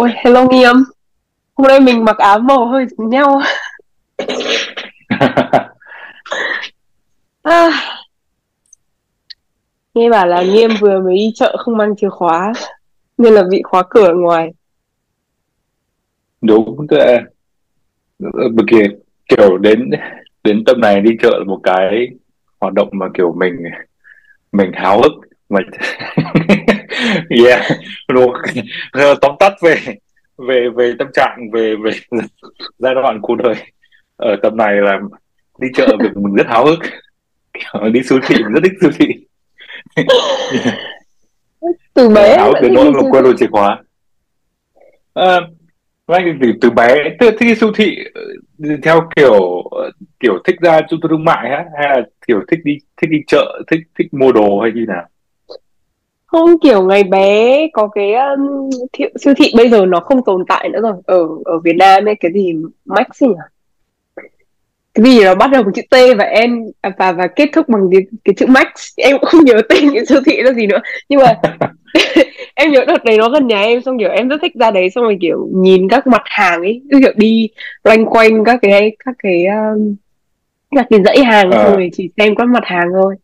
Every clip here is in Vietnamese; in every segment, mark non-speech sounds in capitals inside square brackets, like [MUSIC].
Ôi, hello Nghiêm. Hôm nay mình mặc áo màu hơi giống nhau. [LAUGHS] À, nghe bảo là Nghiêm vừa mới đi chợ không mang chìa khóa nên là bị khóa cửa ở ngoài. đúng là bởi kia kiểu đến đến tầm này đi chợ là một cái hoạt động mà kiểu mình mình háo hức mà [LAUGHS] yeah. Rồi, tóm tắt về về về tâm trạng về về [LAUGHS] giai đoạn cuộc đời. Ở tầm này là đi chợ việc mình rất háo hức. Đi siêu thị mình rất thích siêu thị. [LAUGHS] Từ bé háo hức đến nỗi mà quên luôn chìa khóa. À, anh từ, từ bé từ thích đi siêu thị ờ, theo kiểu ờ, kiểu thích ra trung tâm thương mại á hay là kiểu thích đi thích đi chợ thích thích mua đồ hay như nào Không kiểu ngày bé có cái um, thiệu, siêu thị bây giờ nó không tồn tại nữa rồi. Ở ở Việt Nam ấy cái gì Max ấy nhỉ? Cái gì nó bắt đầu bằng chữ T và N à, và và kết thúc bằng cái, cái chữ Max. Em cũng không nhớ tên cái siêu thị là gì nữa. Nhưng mà [LAUGHS] em nhớ đợt đấy nó gần nhà em xong kiểu em rất thích ra đấy xong rồi kiểu nhìn các mặt hàng ấy cứ kiểu đi loanh quanh các cái các cái um, các cái dãy hàng xong ờ rồi chỉ xem các mặt hàng thôi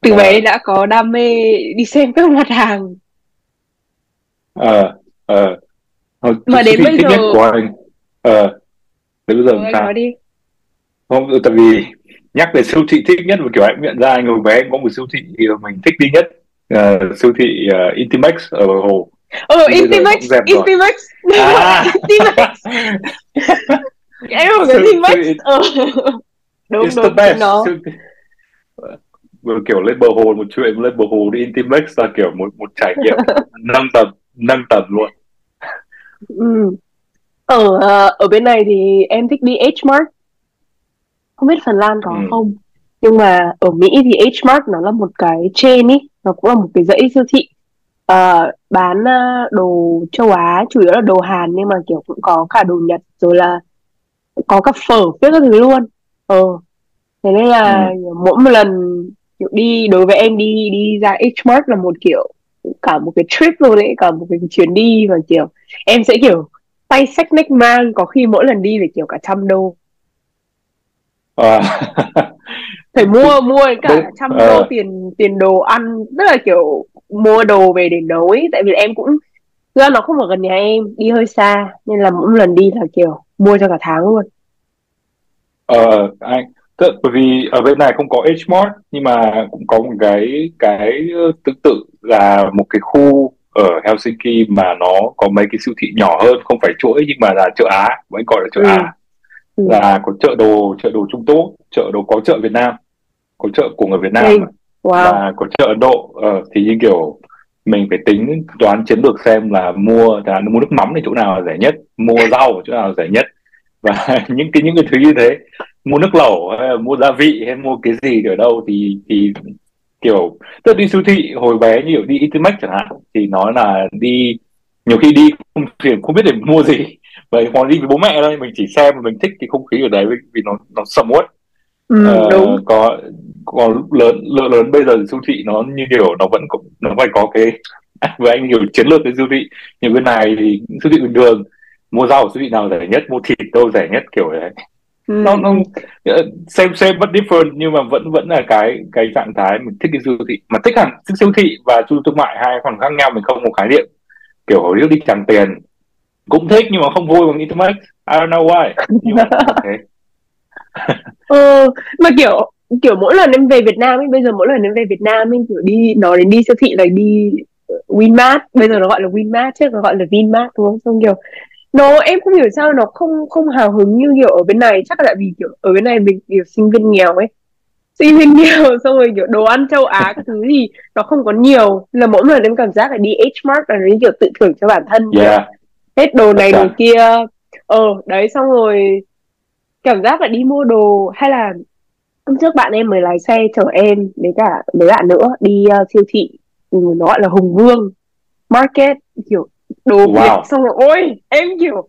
từ ờ. bé đã có đam mê đi xem các mặt hàng. Ờ ờ. Mà đến bây giờ của anh. Ờ đến bây giờ ừ, anh sao? nói đi. Không ừ, tại vì nhắc về siêu thị thích nhất mà kiểu anh nhận ra anh hồi bé anh có một siêu thị thì mình thích đi nhất. Ờ, siêu thị uh, Intimax ở hồ. Ừ giờ nó Intimax Intimax. À. Intimax. [LAUGHS] Em cái siêu Intimax. ừ. [LAUGHS] đúng đúng nó. Siêu thị vừa kiểu lên bờ hồ một chuyện lên bờ hồ đi Intimax là kiểu một một trải nghiệm nâng tầm nâng tầm luôn. Ừ. ở ờ, ở bên này thì em thích đi H Mart. Không biết Phần Lan có ừ. không? Nhưng mà ở Mỹ thì H Mart nó là một cái chain ý nó cũng là một cái dãy siêu thị. Ờ, bán ờ, đồ châu Á chủ yếu là đồ Hàn nhưng mà kiểu cũng có cả đồ Nhật rồi là có cả phở biết các thứ luôn. Ờ thế nên là ừ. mỗi một lần kiểu đi đối với em đi đi ra H Mart là một kiểu cả một cái trip luôn đấy cả một cái chuyến đi mà kiểu em sẽ kiểu tay xách nách mang có khi mỗi lần đi phải kiểu cả trăm đô. À, [LAUGHS] phải mua mua cả trăm đô ờ tiền tiền đồ ăn rất là kiểu mua đồ về để nấu ấy tại vì em cũng ra nó không ở gần nhà em đi hơi xa nên là mỗi lần đi là kiểu mua cho cả tháng luôn. Ờ, anh tức bởi vì ở bên này không có H-Mart nhưng mà cũng có một cái cái ờ, tương tự là một cái khu ở Helsinki mà nó có mấy cái siêu thị nhỏ hơn không phải chuỗi nhưng mà là chợ Á vẫn gọi là chợ ừ. Á. Ừ. Là có chợ đồ chợ đồ Trung Quốc chợ đồ có chợ Việt Nam có chợ của người Việt Nam wow. Và có chợ Ấn Độ ờ, thì như kiểu mình phải tính toán chiến lược xem là mua là mua nước mắm thì chỗ nào là rẻ nhất mua rau ở chỗ nào là rẻ nhất. Và [LAUGHS] những cái những cái thứ như thế mua nước lẩu hay là mua gia vị hay mua cái gì ở đâu thì thì kiểu tức đi siêu thị hồi bé như kiểu đi Intermax chẳng hạn thì nó là đi nhiều khi đi không thì không biết để mua gì. [LAUGHS] Và còn đi với bố mẹ thôi mình chỉ xem và mình thích cái không khí ở đấy vì nó nó sầm uất. Ừ Ờ, đúng. có còn lớn lớn lớn bây giờ siêu thị nó như kiểu nó vẫn có, nó phải có cái [LAUGHS] với anh kiểu chiến lược cái siêu thị. Như bên này thì siêu thị bình thường mua rau ở siêu thị nào rẻ nhất mua thịt đâu rẻ nhất kiểu đấy nó nó ừ ờ, same same but different nhưng mà vẫn vẫn là cái cái trạng thái mình thích cái siêu thị. Mà thích hẳn thích siêu thị và trung tâm thương mại hai còn khác nhau mình không có khái niệm kiểu hồi trước đi tràng tiền. Cũng thích nhưng mà không vui bằng Intermax. I don't know why. Nhưng mà thế. [LAUGHS] Ừ mà kiểu kiểu mỗi lần em về Việt Nam ấy bây giờ mỗi lần em về Việt Nam ấy kiểu đi nói đến đi siêu thị là đi Winmart. Bây giờ nó gọi là Winmart chứ nó gọi là Vinmart đúng không? Xong kiểu nó em không hiểu sao nó không không hào hứng như kiểu ở bên này. Chắc là tại vì kiểu ở bên này mình kiểu sinh viên nghèo ấy. Sinh viên [LAUGHS] nghèo xong rồi kiểu đồ ăn châu Á cái thứ gì nó không có nhiều. Là mỗi lần em cảm giác là đi H Mart là nó kiểu tự thưởng cho bản thân yeah. Hết đồ này đồ kia. Ờ đấy xong rồi cảm giác là đi mua đồ hay là hôm trước bạn em mới lái xe chở em với cả mấy bạn nữa đi ờ, siêu thị. Ừ, nó gọi là Hùng Vương Market kiểu đồ Việt wow xong rồi ôi em kiểu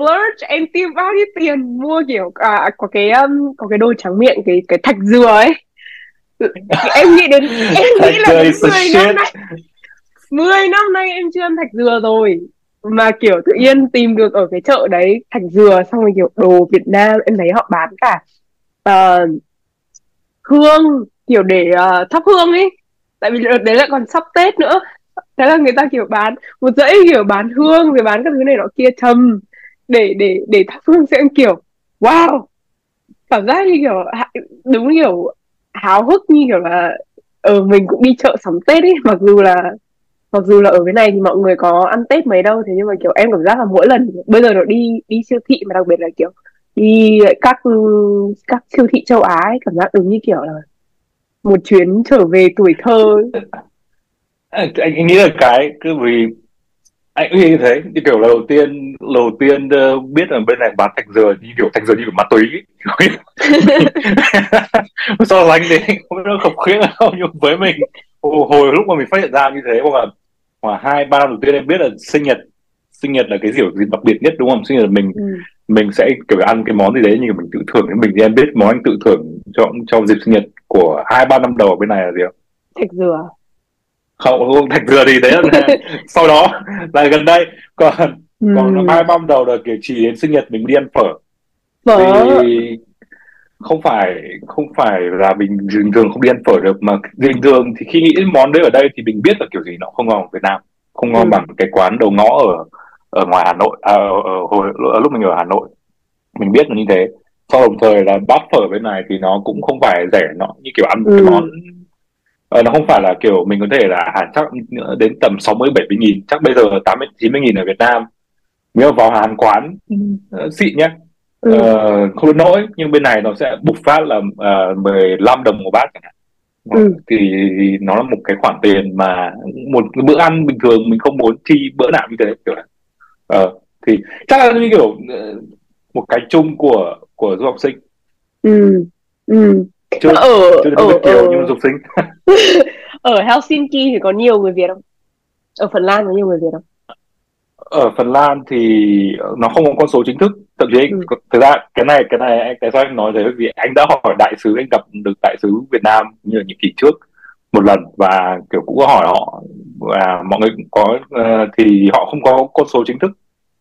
splurge em tiêu bao nhiêu tiền mua kiểu à, có cái um, có cái đồ trắng miệng cái cái thạch dừa ấy. Ừ, em nghĩ đến [LAUGHS] em nghĩ Thạch là đến is the 10 năm nay 10 năm nay em chưa ăn thạch dừa rồi. Mà kiểu tự nhiên tìm được ở cái chợ đấy thành dừa xong rồi kiểu đồ Việt Nam em thấy họ bán cả uh, hương kiểu để uh, thắp hương ấy. Tại vì đấy lại còn sắp Tết nữa thế là người ta kiểu bán một dãy kiểu bán hương rồi bán các thứ này nọ kia trầm để để để thắp hương sẽ kiểu wow! Cảm giác như kiểu đúng kiểu háo hức như kiểu là ở ừ, mình cũng đi chợ sắm Tết ấy. Mặc dù là mặc dù là ở cái này thì mọi người có ăn Tết mấy đâu thế nhưng mà kiểu em cảm giác là mỗi lần bây giờ nó đi đi siêu thị mà đặc biệt là kiểu đi các ừ, các siêu thị châu Á ấy, cảm giác đúng như kiểu là một chuyến trở về tuổi thơ [LAUGHS] anh, anh nghĩ là cái cứ vì anh nghĩ như thế. Như kiểu là đầu tiên đầu tiên uh, biết là bên này bán thạch dừa như kiểu thạch dừa như kiểu ma túy [LAUGHS] so sánh đấy không biết nó khập khiễng không nhưng với mình hồi, hồi lúc mà mình phát hiện ra như thế mà khoảng hai ba năm đầu tiên em biết là sinh nhật sinh nhật là cái kiểu gì đặc biệt nhất đúng không? Sinh nhật mình ừ. mình sẽ kiểu ăn cái món gì đấy nhưng mà mình tự thưởng. Đến mình thì em biết món anh tự thưởng cho cho dịp sinh nhật của hai ba năm đầu ở bên này là gì không? Thạch dừa không không thạch dừa thì đấy là [LAUGHS] sau đó là gần đây còn ừ. còn hai năm đầu là kiểu chỉ đến sinh nhật mình đi ăn phở phở vì không phải không phải là mình bình thường không đi ăn phở được mà bình thường thì khi nghĩ đến món đấy ở đây thì mình biết là kiểu gì nó không ngon ở Việt Nam không ngon ừ. bằng cái quán đầu ngõ ở ở ngoài Hà Nội à, ở, hồi lúc mình ở Hà Nội mình biết là như thế sau đồng thời là bát phở bên này thì nó cũng không phải rẻ nó như kiểu ăn ừ. cái món uh, nó không phải là kiểu mình có thể là hẳn chắc đến tầm 60 70 nghìn chắc bây giờ 80 90 nghìn ở Việt Nam. Nếu vào Hàn quán uh, xịn nhé ừ. uh, không đến nỗi nhưng bên này nó sẽ bục phát là uh, 15 đồng một bát chẳng hạn. Ừ. thì nó là một cái khoản tiền mà một bữa ăn bình thường mình không muốn chi bữa nào như thế kiểu này uh, thì chắc là như kiểu một cái chung của của du học sinh. Ừ. Ừ chưa ở chưa ở, ở nhưng dục sinh. [LAUGHS] Ở Helsinki thì có nhiều người Việt không? Ở Phần Lan có nhiều người Việt không? Ở Phần Lan thì nó không có con số chính thức. Thậm chí ừ. thực ra cái này cái này anh tại sao anh nói thế vì anh đã hỏi đại sứ anh gặp được đại sứ Việt Nam như ở những kỳ trước một lần và kiểu cũng có hỏi họ và mọi người có uh, thì họ không có con số chính thức.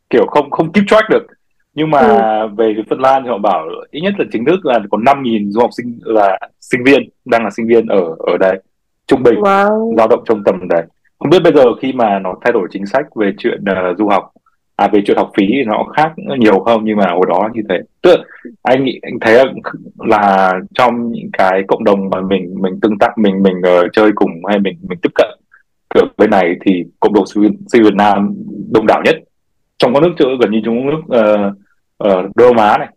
Kiểu không không keep track được nhưng mà ừ. về cái Phần Lan thì họ bảo ít nhất là chính thức là có 5.000 du học sinh là sinh viên đang là sinh viên ở ở đây trung bình wow. dao động trong tầm đấy không biết bây giờ khi mà nó thay đổi chính sách về chuyện uh, du học à về chuyện học phí thì nó khác nhiều không nhưng mà hồi đó như thế tức là anh nghĩ anh thấy là trong những cái cộng đồng mà mình mình tương tác mình mình uh, chơi cùng hay mình mình tiếp cận ở bên này thì cộng đồng sinh viên Việt Nam đông đảo nhất trong các nước chơi gần như trong nước uh, ở Đông Á này.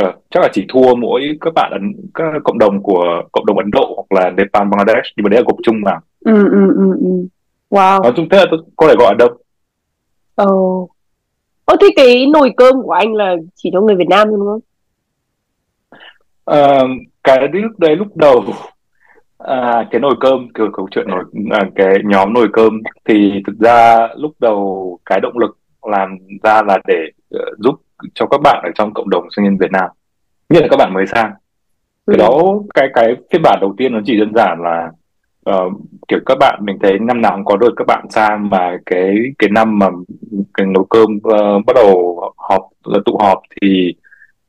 Uh, chắc là chỉ thua mỗi các bạn ấn các cộng đồng của cộng đồng Ấn Độ hoặc là Nepal Bangladesh nhưng mà đấy là gộp chung mà. Ừ, ừ, ừ, ừ. wow. Nói chung thế là tôi có thể gọi ở đâu ờ. Ồ thế cái nồi cơm của anh là chỉ cho người Việt Nam đúng không? Uh, cái lúc đấy lúc đầu à, cái nồi cơm kiểu câu chuyện nồi à, cái nhóm nồi cơm thì thực ra lúc đầu cái động lực làm ra là để uh, giúp cho các bạn ở trong cộng đồng sinh viên Việt Nam nhất là các bạn mới sang cái ừ. đó cái cái phiên bản đầu tiên nó chỉ đơn giản là uh, kiểu các bạn mình thấy năm nào cũng có được các bạn sang mà cái cái năm mà cái nấu cơm uh, bắt đầu họp tụ họp thì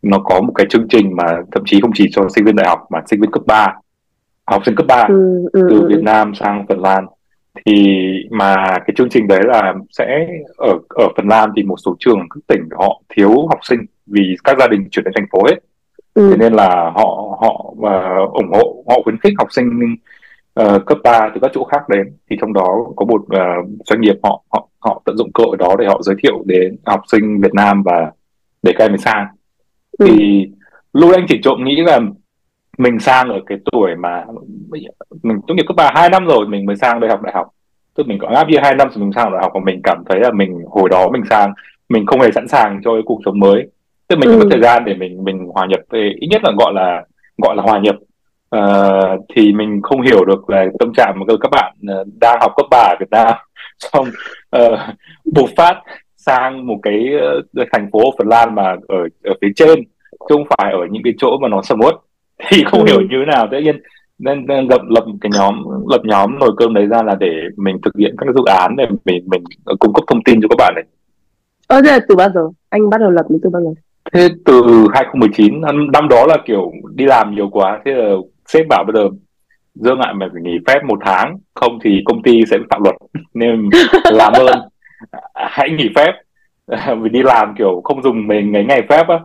nó có một cái chương trình mà thậm chí không chỉ cho sinh viên đại học mà sinh viên cấp 3 học sinh cấp 3 ừ, ừ, từ ừ. Việt Nam sang Phần Lan thì mà cái chương trình đấy là sẽ ở ở Phần Lan thì một số trường các tỉnh họ thiếu học sinh vì các gia đình chuyển đến thành phố hết ừ. thế nên là họ họ uh, ủng hộ họ khuyến khích học sinh uh, cấp 3 từ các chỗ khác đến thì trong đó có một uh, doanh nghiệp họ họ họ tận dụng cơ hội đó để họ giới thiệu đến học sinh Việt Nam và để các em sang ừ. thì lúc anh chỉ trộm nghĩ là mình sang ở cái tuổi mà mình tốt nghiệp cấp ba hai năm rồi mình mới sang đây học đại học. Tức mình có áp year hai năm rồi mình sang đại học và mình cảm thấy là mình hồi đó mình sang mình không hề sẵn sàng cho cái cuộc sống mới. Tức mình ừ. có thời gian để mình mình hòa nhập về ít nhất là gọi là gọi là hòa nhập. Uh, thì mình không hiểu được là tâm trạng mà các bạn ờ, đang học cấp ba ở Việt Nam. [LAUGHS] Xong uh, bùng phát sang một cái thành phố Phần Lan mà ở ở phía trên chứ không phải ở những cái chỗ mà nó sầm uất thì không ừ. hiểu như thế nào. Tự nhiên nên, nên lập lập cái nhóm lập nhóm nồi cơm đấy ra là để mình thực hiện các dự án để mình mình cung cấp thông tin cho các bạn này. Ờ thế là từ bao giờ? Anh bắt đầu lập từ bao giờ? thế từ 2019 năm, đó là kiểu đi làm nhiều quá thế là sếp bảo bây giờ dương lại mày phải nghỉ phép một tháng không thì công ty sẽ phạm luật [LAUGHS] nên làm ơn. Hãy nghỉ phép. [LAUGHS] Vì đi làm kiểu không dùng mình ngày ngày phép á.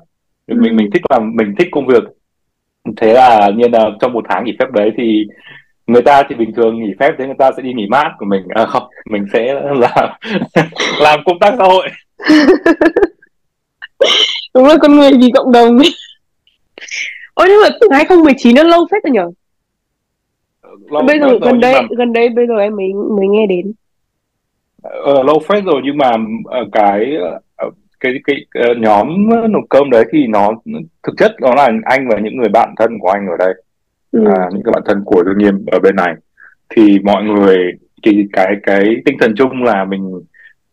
Mình mình thích làm mình thích công việc thế là nhiên là trong một tháng nghỉ phép đấy thì người ta thì bình thường nghỉ phép thế người ta sẽ đi nghỉ mát của mình. À, không mình sẽ [LAUGHS] làm [LAUGHS] làm công tác xã hội. [LAUGHS] Đúng là con người vì cộng đồng. Ôi nhưng mà từ 2019 nó lâu phết rồi nhở? Lâu bây giờ gần đây mà... gần đây bây giờ em mới mới nghe đến. Ờ, lâu phết rồi nhưng mà uh, cái cái cái uh, nhóm nấu cơm đấy thì nó thực chất nó là anh và những người bạn thân của anh ở đây ừ. à, những cái bạn thân của đương nhiên ở bên này thì mọi người thì cái cái tinh thần chung là mình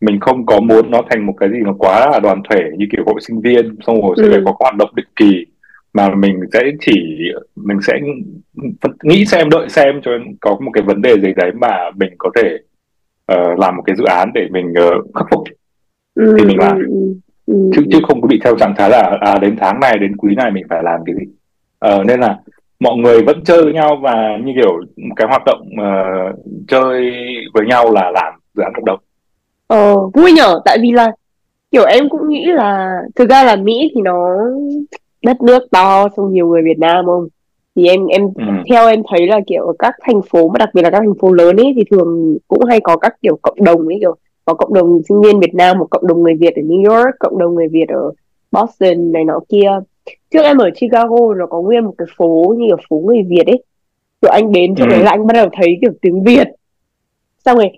mình không có muốn nó thành một cái gì nó quá là đoàn thể như kiểu hội sinh viên xong rồi sẽ ừ. có hoạt động định kỳ mà mình sẽ chỉ mình sẽ nghĩ xem đợi xem cho có một cái vấn đề gì đấy mà mình có thể uh, làm một cái dự án để mình uh, khắc phục ừ, thì mình làm. ừ, ừ, ừ. chứ chứ không có bị theo trạng thái là à, đến tháng này đến quý này mình phải làm cái gì. Uh, nên là mọi người vẫn chơi với nhau và như kiểu cái hoạt động uh, chơi với nhau là làm dự án cộng đồng. Ờ, vui nhở, tại vì là kiểu em cũng nghĩ là thực ra là Mỹ thì nó đất nước to xong nhiều người Việt Nam không? Thì em em ừ. theo em thấy là kiểu ở các thành phố mà đặc biệt là các thành phố lớn ấy thì thường cũng hay có các kiểu cộng đồng ấy kiểu có cộng đồng sinh viên Việt Nam một cộng đồng người Việt ở New York cộng đồng người Việt ở Boston này nọ kia. Trước em ở Chicago nó có nguyên một cái phố như ở phố người Việt ấy. Rồi anh đến chỗ ừ. đấy là anh bắt đầu thấy kiểu tiếng Việt. Xong rồi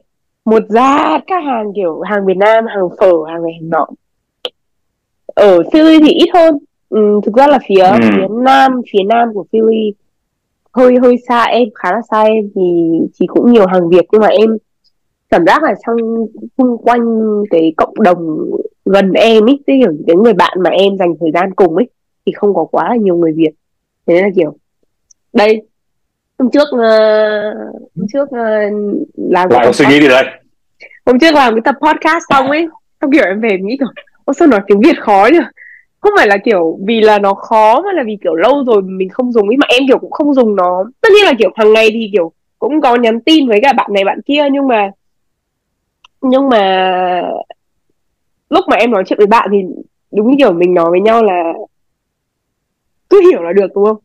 một giá các hàng kiểu hàng Việt Nam hàng phở hàng này hàng nọ. Ở Philly thì ít hơn. Ừ, thực ra là phía ừ. phía nam phía nam của Philly hơi hơi xa em khá là xa em thì chỉ cũng nhiều hàng Việt nhưng mà em cảm giác là trong xung quanh cái cộng đồng gần em ấy tức kiểu cái người bạn mà em dành thời gian cùng ấy thì không có quá là nhiều người Việt. Thế nên là kiểu đây hôm trước uh, hôm trước uh, làm lại có suy nghĩ gì đây? hôm trước làm cái tập podcast xong ấy xong kiểu em về nghĩ kiểu ô sao nói tiếng việt khó nhỉ? Không phải là kiểu vì là nó khó mà là vì kiểu lâu rồi mình không dùng ấy mà em kiểu cũng không dùng nó. Tất nhiên là kiểu hàng ngày thì kiểu cũng có nhắn tin với cả bạn này bạn kia nhưng mà nhưng mà lúc mà em nói chuyện với bạn thì đúng kiểu mình nói với nhau là cứ hiểu là được đúng không?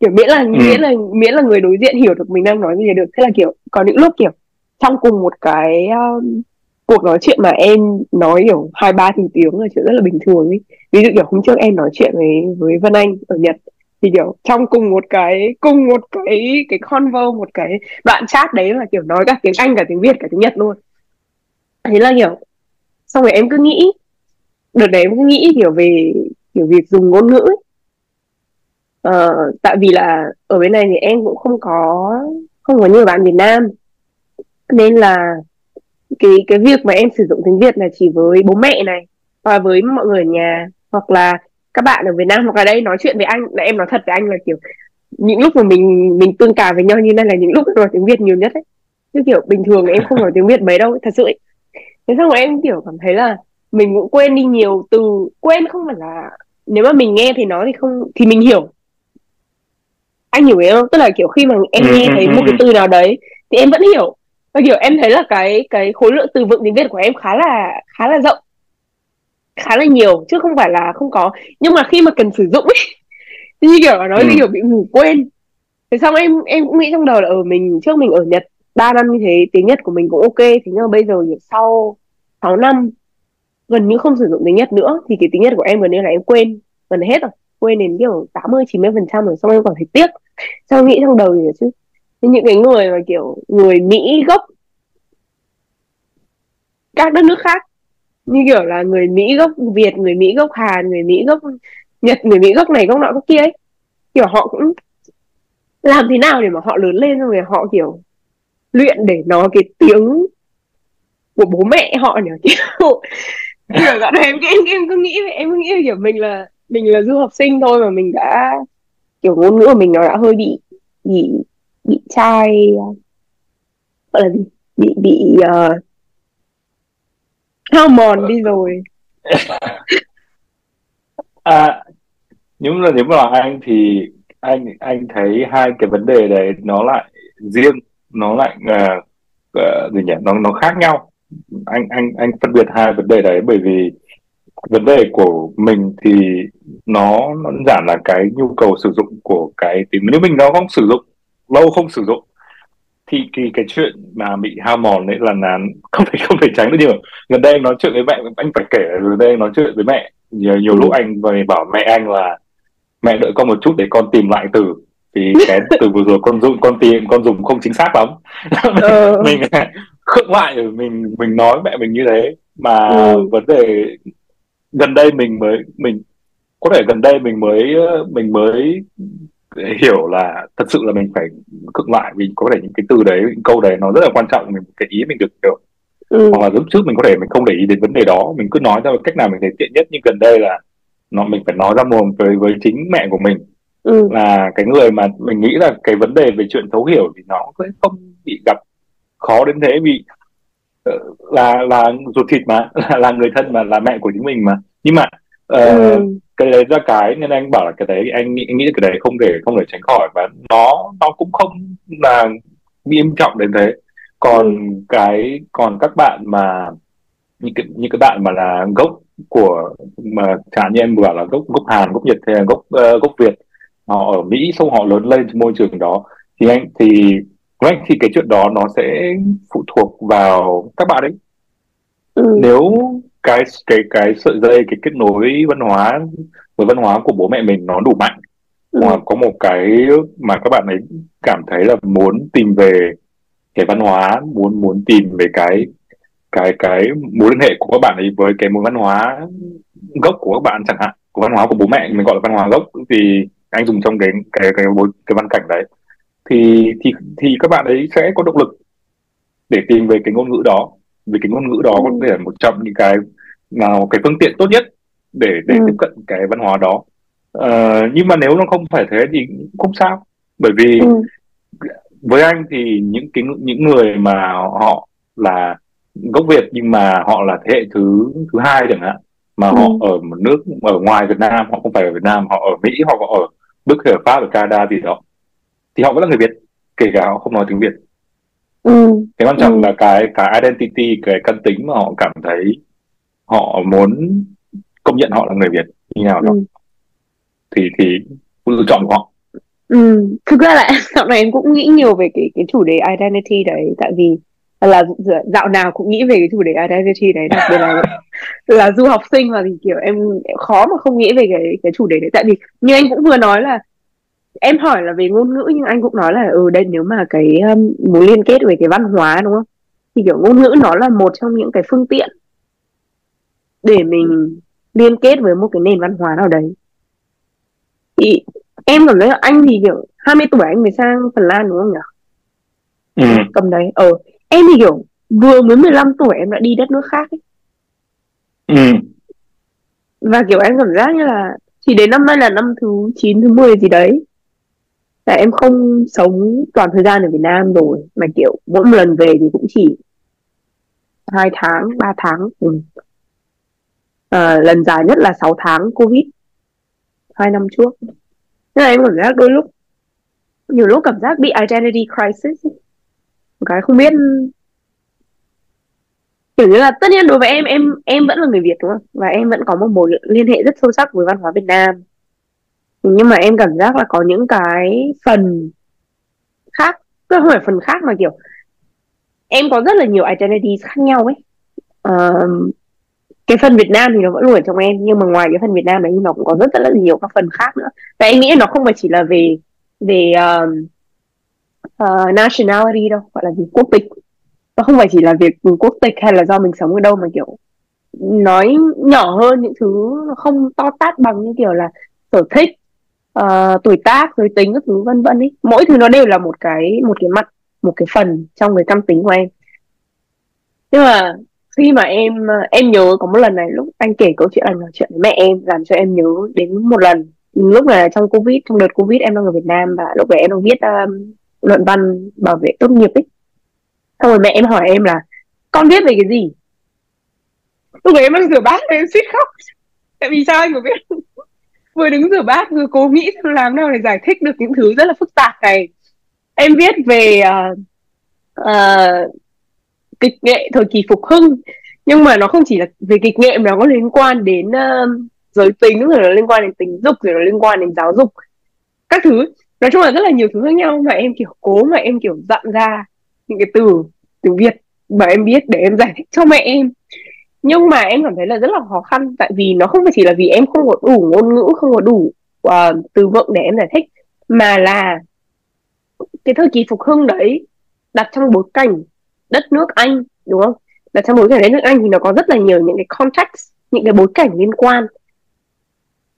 Kiểu miễn là ừ. miễn là miễn là người đối diện hiểu được mình đang nói gì là được. Thế là kiểu có những lúc kiểu trong cùng một cái um, cuộc nói chuyện mà em nói kiểu hai ba thứ tiếng là chuyện rất là bình thường ấy. Ví dụ kiểu hôm trước em nói chuyện với với Vân Anh ở Nhật thì kiểu trong cùng một cái cùng một cái cái convo một cái đoạn chat đấy là kiểu nói cả tiếng Anh cả tiếng Việt cả tiếng Nhật luôn thế là kiểu xong rồi em cứ nghĩ đợt đấy em cứ nghĩ kiểu về kiểu việc dùng ngôn ngữ ấy. Ờ, tại vì là ở bên này thì em cũng không có không có nhiều bạn Việt Nam nên là cái cái việc mà em sử dụng tiếng Việt là chỉ với bố mẹ này và với mọi người ở nhà hoặc là các bạn ở Việt Nam hoặc là đây nói chuyện với anh là em nói thật với anh là kiểu những lúc mà mình mình tương cảm với nhau như này là những lúc nói tiếng Việt nhiều nhất ấy chứ kiểu bình thường em không nói tiếng Việt mấy đâu thật sự ấy thế xong rồi em kiểu cảm thấy là mình cũng quên đi nhiều từ quên không phải là nếu mà mình nghe thì nó thì không thì mình hiểu. Anh hiểu không? Tức là kiểu khi mà em nghe thấy một cái từ nào đấy thì em vẫn hiểu. Và kiểu em thấy là cái cái khối lượng từ vựng tiếng Việt của em khá là khá là rộng. Khá là nhiều chứ không phải là không có. Nhưng mà khi mà cần sử dụng ấy [LAUGHS] thì như kiểu nói ừ. kiểu bị ngủ quên. Thế xong em em cũng nghĩ trong đầu là ở mình trước mình ở Nhật 3 năm như thế tiếng Nhật của mình cũng ok. Thế nhưng mà bây giờ sau 6 năm gần như không sử dụng tiếng Nhật nữa thì cái tiếng Nhật của em gần như là em quên gần hết rồi. Quên đến kiểu 80 90 phần trăm rồi xong em còn thấy tiếc. Sao nghĩ trong đầu gì chứ? Những cái người mà kiểu người Mỹ gốc các đất nước khác như kiểu là người Mỹ gốc Việt, người Mỹ gốc Hàn, người Mỹ gốc Nhật, người Mỹ gốc này gốc nọ gốc kia ấy kiểu họ cũng làm thế nào để mà họ lớn lên rồi họ kiểu luyện để nói cái tiếng của bố mẹ họ nhỉ? [LAUGHS] Kiểu kiểu dạo em, em em cứ nghĩ em cứ nghĩ kiểu mình là mình là du học sinh thôi mà mình đã kiểu ngôn ngữ của mình nó đã hơi bị bị bị trai gọi là gì? Bị bị uh, hao mòn đi rồi. [LAUGHS] À nhưng là nếu mà là anh thì anh anh thấy hai cái vấn đề đấy nó lại riêng nó lại uh, uh, gì nhỉ? Nó nó khác nhau anh anh anh phân biệt hai vấn đề đấy bởi vì vấn đề của mình thì nó nó giản là cái nhu cầu sử dụng của cái thì nếu mình nó không sử dụng lâu không sử dụng thì thì cái chuyện mà bị hao mòn đấy là là [LAUGHS] không thể không thể tránh được nhiều. Gần đây anh nói chuyện với mẹ anh phải kể gần đây anh nói chuyện với mẹ. Nhiều, nhiều lúc anh về bảo mẹ anh là mẹ đợi con một chút để con tìm lại từ. Thì cái [LAUGHS] từ vừa rồi con dùng con tìm con dùng không chính xác lắm. Ừ. [LAUGHS] mình khựng lại mình mình nói mẹ mình như thế mà ừ. vấn đề gần đây mình mới mình có thể gần đây mình mới mình mới hiểu là thật sự là mình phải cực lại vì có thể những cái từ đấy những câu đấy nó rất là quan trọng mình cái ý mình được hiểu ừ. hoặc là lúc trước mình có thể mình không để ý đến vấn đề đó mình cứ nói ra cách nào mình thấy tiện nhất nhưng gần đây là nó mình phải nói ra mồm với với chính mẹ của mình ừ. là cái người mà mình nghĩ là cái vấn đề về chuyện thấu hiểu thì nó sẽ không bị gặp khó đến thế vì ờ, là là ruột thịt mà [LAUGHS] là, là người thân mà là mẹ của chính mình mà nhưng mà uh, ừ. cái đấy ra cái nên anh bảo là cái đấy anh nghĩ, anh nghĩ cái đấy không thể không thể tránh khỏi và nó nó cũng không là nghiêm trọng đến thế còn ừ. cái còn các bạn mà như cái, như các bạn mà là gốc của mà chẳng như em bảo là gốc gốc Hàn gốc Nhật hay là gốc uh, gốc Việt họ ở Mỹ xong họ lớn lên trong môi trường đó thì anh thì anh thì cái chuyện đó nó sẽ phụ thuộc vào các bạn ấy ừ. nếu cái cái cái sợi dây cái kết nối văn hóa với văn hóa của bố mẹ mình nó đủ mạnh ừ. hoặc có một cái mà các bạn ấy cảm thấy là muốn tìm về cái văn hóa muốn muốn tìm về cái cái cái mối liên hệ của các bạn ấy với cái mối văn hóa gốc của các bạn chẳng hạn của văn hóa của bố mẹ mình gọi là văn hóa gốc thì anh dùng trong cái cái cái cái, cái văn cảnh đấy thì thì thì các bạn ấy sẽ có động lực để tìm về cái ngôn ngữ đó vì cái ngôn ngữ đó có thể là một trong những cái nào cái phương tiện tốt nhất để để ừ. tiếp cận cái văn hóa đó uh, nhưng mà nếu nó không phải thế thì không sao bởi vì ừ. với anh thì những cái những người mà họ là gốc Việt nhưng mà họ là thế hệ thứ thứ hai chẳng hạn mà ừ. họ ở một nước ở ngoài Việt Nam họ không phải ở Việt Nam họ ở Mỹ họ ở Đức ở Pháp ở Canada gì đó thì họ vẫn là người Việt kể cả họ không nói tiếng Việt ừ. cái quan trọng ừ. là cái cái identity cái căn tính mà họ cảm thấy họ muốn công nhận họ là người Việt như nào đó ừ. thì thì lựa chọn của họ ừ. thực ra là [LAUGHS] dạo này em cũng nghĩ nhiều về cái cái chủ đề identity đấy tại vì là dạo nào cũng nghĩ về cái chủ đề identity đấy đặc biệt là [LAUGHS] là du học sinh và thì kiểu em khó mà không nghĩ về cái cái chủ đề đấy tại vì như anh cũng vừa nói là em hỏi là về ngôn ngữ nhưng anh cũng nói là ừ đây nếu mà cái um, muốn liên kết về cái văn hóa đúng không thì kiểu ngôn ngữ nó là một trong những cái phương tiện để mình liên kết với một cái nền văn hóa nào đấy thì em cảm thấy là anh thì kiểu 20 tuổi anh mới sang Phần Lan đúng không nhỉ? Ừ. Tầm đấy. Ờ, em thì kiểu vừa mới 15 tuổi em đã đi đất nước khác ấy. Ừ. Và kiểu em cảm giác như là chỉ đến năm nay là năm thứ 9, thứ 10 gì đấy là em không sống toàn thời gian ở Việt Nam rồi mà kiểu mỗi một lần về thì cũng chỉ hai tháng, ba tháng. Ừ. à, lần dài nhất là 6 tháng Covid hai năm trước. Nên là em cảm giác đôi lúc nhiều lúc cảm giác bị identity crisis một cái không biết kiểu như là tất nhiên đối với em em em vẫn là người Việt đúng không? Và em vẫn có một mối liên hệ rất sâu sắc với văn hóa Việt Nam nhưng mà em cảm giác là có những cái phần khác không phải phần khác mà kiểu em có rất là nhiều identities khác nhau ấy. Uh, cái phần Việt Nam thì nó vẫn luôn ở trong em nhưng mà ngoài cái phần Việt Nam đấy nó cũng có rất rất là nhiều các phần khác nữa. Và em nghĩ nó không phải chỉ là về về um, uh, nationality đâu gọi là gì quốc tịch. Nó không phải chỉ là việc quốc tịch hay là do mình sống ở đâu mà kiểu nói nhỏ hơn những thứ không to tát bằng như kiểu là sở thích uh, tuổi tác giới tính các thứ vân vân ấy mỗi thứ nó đều là một cái một cái mặt một cái phần trong cái tâm tính của em. Nhưng mà khi mà em em nhớ có một lần này lúc anh kể câu chuyện anh nói chuyện với mẹ em làm cho em nhớ đến một lần. Lúc là trong covid trong đợt covid em đang ở Việt Nam và lúc đấy em đang viết um, luận văn bảo vệ tốt nghiệp ấy xong rồi mẹ em hỏi em là con viết về cái gì? Lúc đấy em đang rửa bát em suýt khóc. Tại vì sao anh có biết vừa đứng rửa bát vừa cố nghĩ làm nào để giải thích được những thứ rất là phức tạp này. Em viết về uh, uh, kịch nghệ thời kỳ phục hưng. Nhưng mà nó không chỉ là về kịch nghệ mà nó có liên quan đến uh, giới tính rồi nó liên quan đến tình dục rồi nó liên quan đến giáo dục. Các thứ. Nói chung là rất là nhiều thứ khác nhau mà em kiểu cố mà em kiểu dặn ra những cái từ tiếng việt mà em biết để em giải thích cho mẹ em nhưng mà em cảm thấy là rất là khó khăn tại vì nó không phải chỉ là vì em không có đủ ngôn ngữ không có đủ uh, từ vựng để em giải thích mà là cái thời kỳ phục hưng đấy đặt trong bối cảnh đất nước anh đúng không? Đặt trong bối cảnh đất nước anh thì nó có rất là nhiều những cái context những cái bối cảnh liên quan.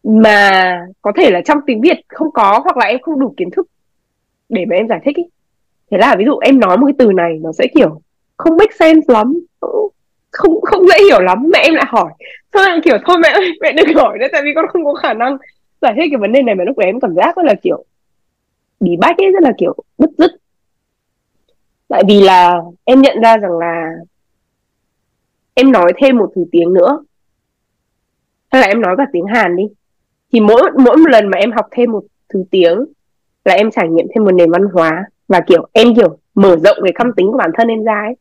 Mà có thể là trong tiếng Việt không có hoặc là em không đủ kiến thức để mà em giải thích ý. thế là ví dụ em nói một cái từ này nó sẽ kiểu không make sense lắm không không dễ hiểu lắm. Mẹ em lại hỏi. Thôi em kiểu, thôi mẹ ơi, mẹ đừng hỏi nữa, tại vì con không có khả năng giải thích cái vấn đề này mà lúc đấy em cảm giác rất là, kiểu, bị bách ấy, rất là, kiểu, bứt rứt. Tại vì là em nhận ra rằng là em nói thêm một thứ tiếng nữa. Hay là em nói cả tiếng Hàn đi. Thì mỗi mỗi một lần mà em học thêm một thứ tiếng là em trải nghiệm thêm một nền văn hóa và, kiểu, em, kiểu, mở rộng cái căm tính của bản thân em ra ấy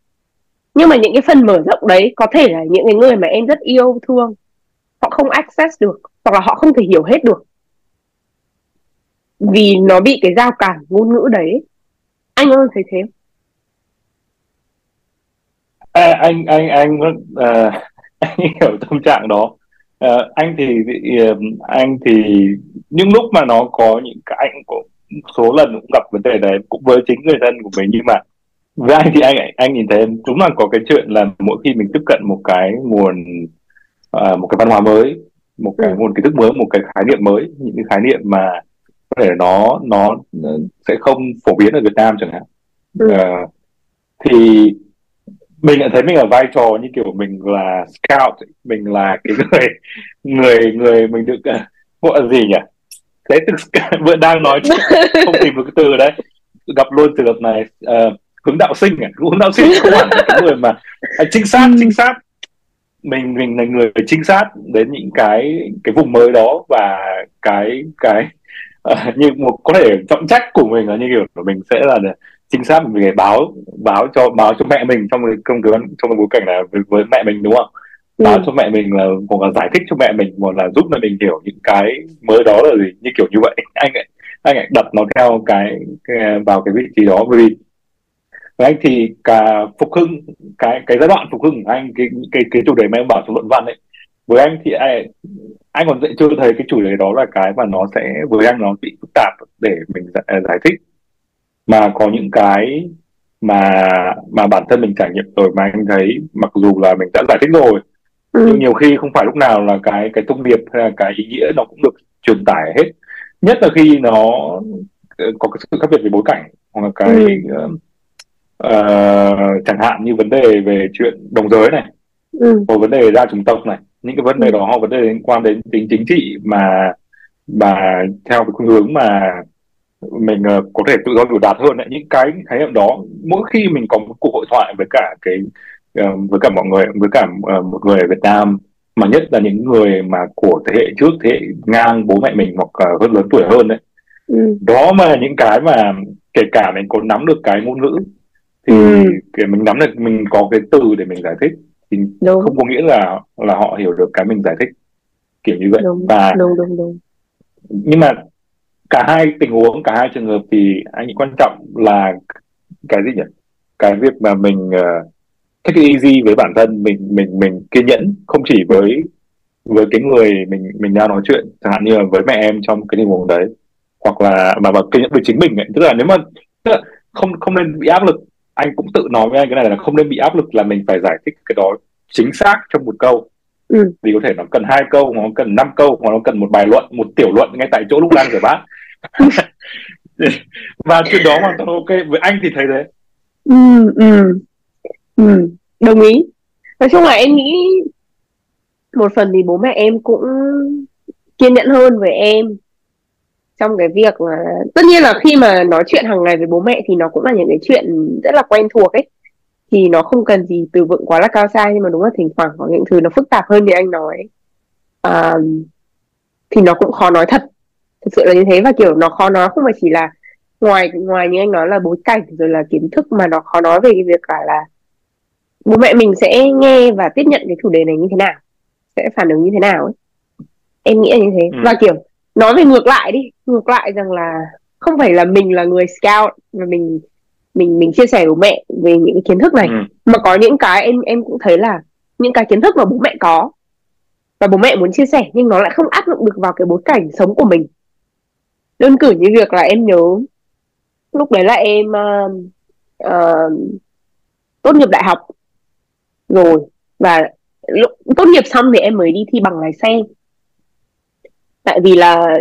nhưng mà những cái phần mở rộng đấy có thể là những cái người mà em rất yêu thương họ không access được hoặc là họ không thể hiểu hết được. Vì nó bị cái giao cản ngôn ngữ đấy. Anh ơi thấy thế à, anh anh anh uh, [LAUGHS] anh hiểu tâm trạng đó. Uh, anh thì uh, anh thì những lúc mà nó có những cái anh cũng số lần cũng gặp vấn đề đấy cũng với chính người thân của mình nhưng mà với anh thì anh anh nhìn thấy đúng là có cái chuyện là mỗi khi mình tiếp cận một cái nguồn uh, một cái văn hóa mới một cái ừ. nguồn kiến thức mới một cái khái niệm mới những cái khái niệm mà có thể nó nó sẽ không phổ biến ở Việt Nam chẳng hạn. Uh, thì mình lại thấy mình ở vai trò như kiểu mình là scout mình là cái [LAUGHS] người người người mình được uh, gọi là gì nhỉ? Thế từ [LAUGHS] vừa đang nói [LAUGHS] không tìm được cái từ đấy. Gặp luôn trường hợp này. Uh, hướng đạo sinh à? Hướng đạo sinh không hẳn cái người mà à, trinh sát ừ. trinh sát. Mình mình là người trinh sát đến những cái cái vùng mới đó và cái cái uh, như một có thể trọng trách của mình là như kiểu của mình sẽ là trinh sát mình phải báo báo cho báo cho mẹ mình trong cái công cái trong cái bối cảnh này với, với mẹ mình đúng không? Ừ. báo cho mẹ mình là một là giải thích cho mẹ mình một là giúp mẹ mình hiểu những cái mới đó là gì như kiểu như vậy. Anh anh lại đặt nó theo cái, cái vào cái vị trí đó. Bởi vì với anh thì cả phục hưng cái cái giai đoạn phục hưng của anh cái cái cái chủ đề mà em bảo trong luận văn ấy với anh thì anh, anh còn dạy chưa thấy cái chủ đề đó là cái mà nó sẽ với anh nó bị phức tạp để mình giải, giải thích mà có những cái mà mà bản thân mình trải nghiệm rồi mà anh thấy mặc dù là mình đã giải thích rồi ừ. nhưng nhiều khi không phải lúc nào là cái cái thông điệp hay là cái ý nghĩa nó cũng được truyền tải hết nhất là khi nó có cái sự khác biệt về bối cảnh hoặc là cái ừ. Uh, chẳng hạn như vấn đề về chuyện đồng giới này ừ. hoặc vấn đề đa chủng tộc này những cái vấn đề ừ. đó hoặc vấn đề liên quan đến tính chính trị mà mà theo cái khuynh hướng mà mình uh, có thể tự do biểu đạt hơn ấy. những cái khái niệm đó mỗi khi mình có một cuộc hội thoại với cả cái uh, với cả mọi người với cả uh, một người ở Việt Nam mà nhất là những người mà của thế hệ trước thế hệ ngang bố mẹ mình hoặc uh, hơn lớn tuổi hơn đấy ừ. đó mà những cái mà kể cả mình có nắm được cái ngôn ngữ thì ừ. cái mình nắm được mình có cái từ để mình giải thích thì đúng. không có nghĩa là là họ hiểu được cái mình giải thích kiểu như vậy đúng. và đúng, đúng, đúng. nhưng mà cả hai tình huống cả hai trường hợp thì anh nghĩ quan trọng là cái gì nhỉ cái việc mà mình uh, take it easy với bản thân mình mình mình kiên nhẫn không chỉ với với cái người mình mình đang nói chuyện chẳng hạn như là với mẹ em trong cái tình huống đấy hoặc là mà mà kiên nhẫn với chính mình ấy. tức là nếu mà tức là không không nên bị áp lực anh cũng tự nói với anh cái này là không nên bị áp lực là mình phải giải thích cái đó chính xác trong một câu ừ. vì có thể nó cần hai câu nó cần năm câu hoặc nó cần một bài luận một tiểu luận ngay tại chỗ lúc đang rửa bát [LAUGHS] và chuyện đó hoàn toàn ok với anh thì thấy thế ừ, ừ. Ừ, đồng ý nói chung là em nghĩ một phần thì bố mẹ em cũng kiên nhẫn hơn với em trong cái việc là tất nhiên là khi mà nói chuyện hàng ngày với bố mẹ thì nó cũng là những cái chuyện rất là quen thuộc ấy. Thì nó không cần gì từ vựng quá là cao xa nhưng mà đúng là thỉnh thoảng có những thứ nó phức tạp hơn thì anh nói. À, thì nó cũng khó nói thật. Thực sự là như thế và kiểu nó khó nói không phải chỉ là ngoài ngoài như anh nói là bối cảnh rồi là kiến thức mà nó khó nói về cái việc cả là bố mẹ mình sẽ nghe và tiếp nhận cái chủ đề này như thế nào sẽ phản ứng như thế nào ấy. Em nghĩ là như thế. Ừ. và kiểu nói về ngược lại đi ngược lại rằng là không phải là mình là người scout mà mình mình mình chia sẻ với mẹ về những cái kiến thức này. Ừ. mà có những cái em em cũng thấy là những cái kiến thức mà bố mẹ có và bố mẹ muốn chia sẻ nhưng nó lại không áp dụng được vào cái bối cảnh sống của mình. Đơn cử như việc là em nhớ lúc đấy là em uh, uh, tốt nghiệp đại học rồi và lúc tốt nghiệp xong thì em mới đi thi bằng lái xe tại vì là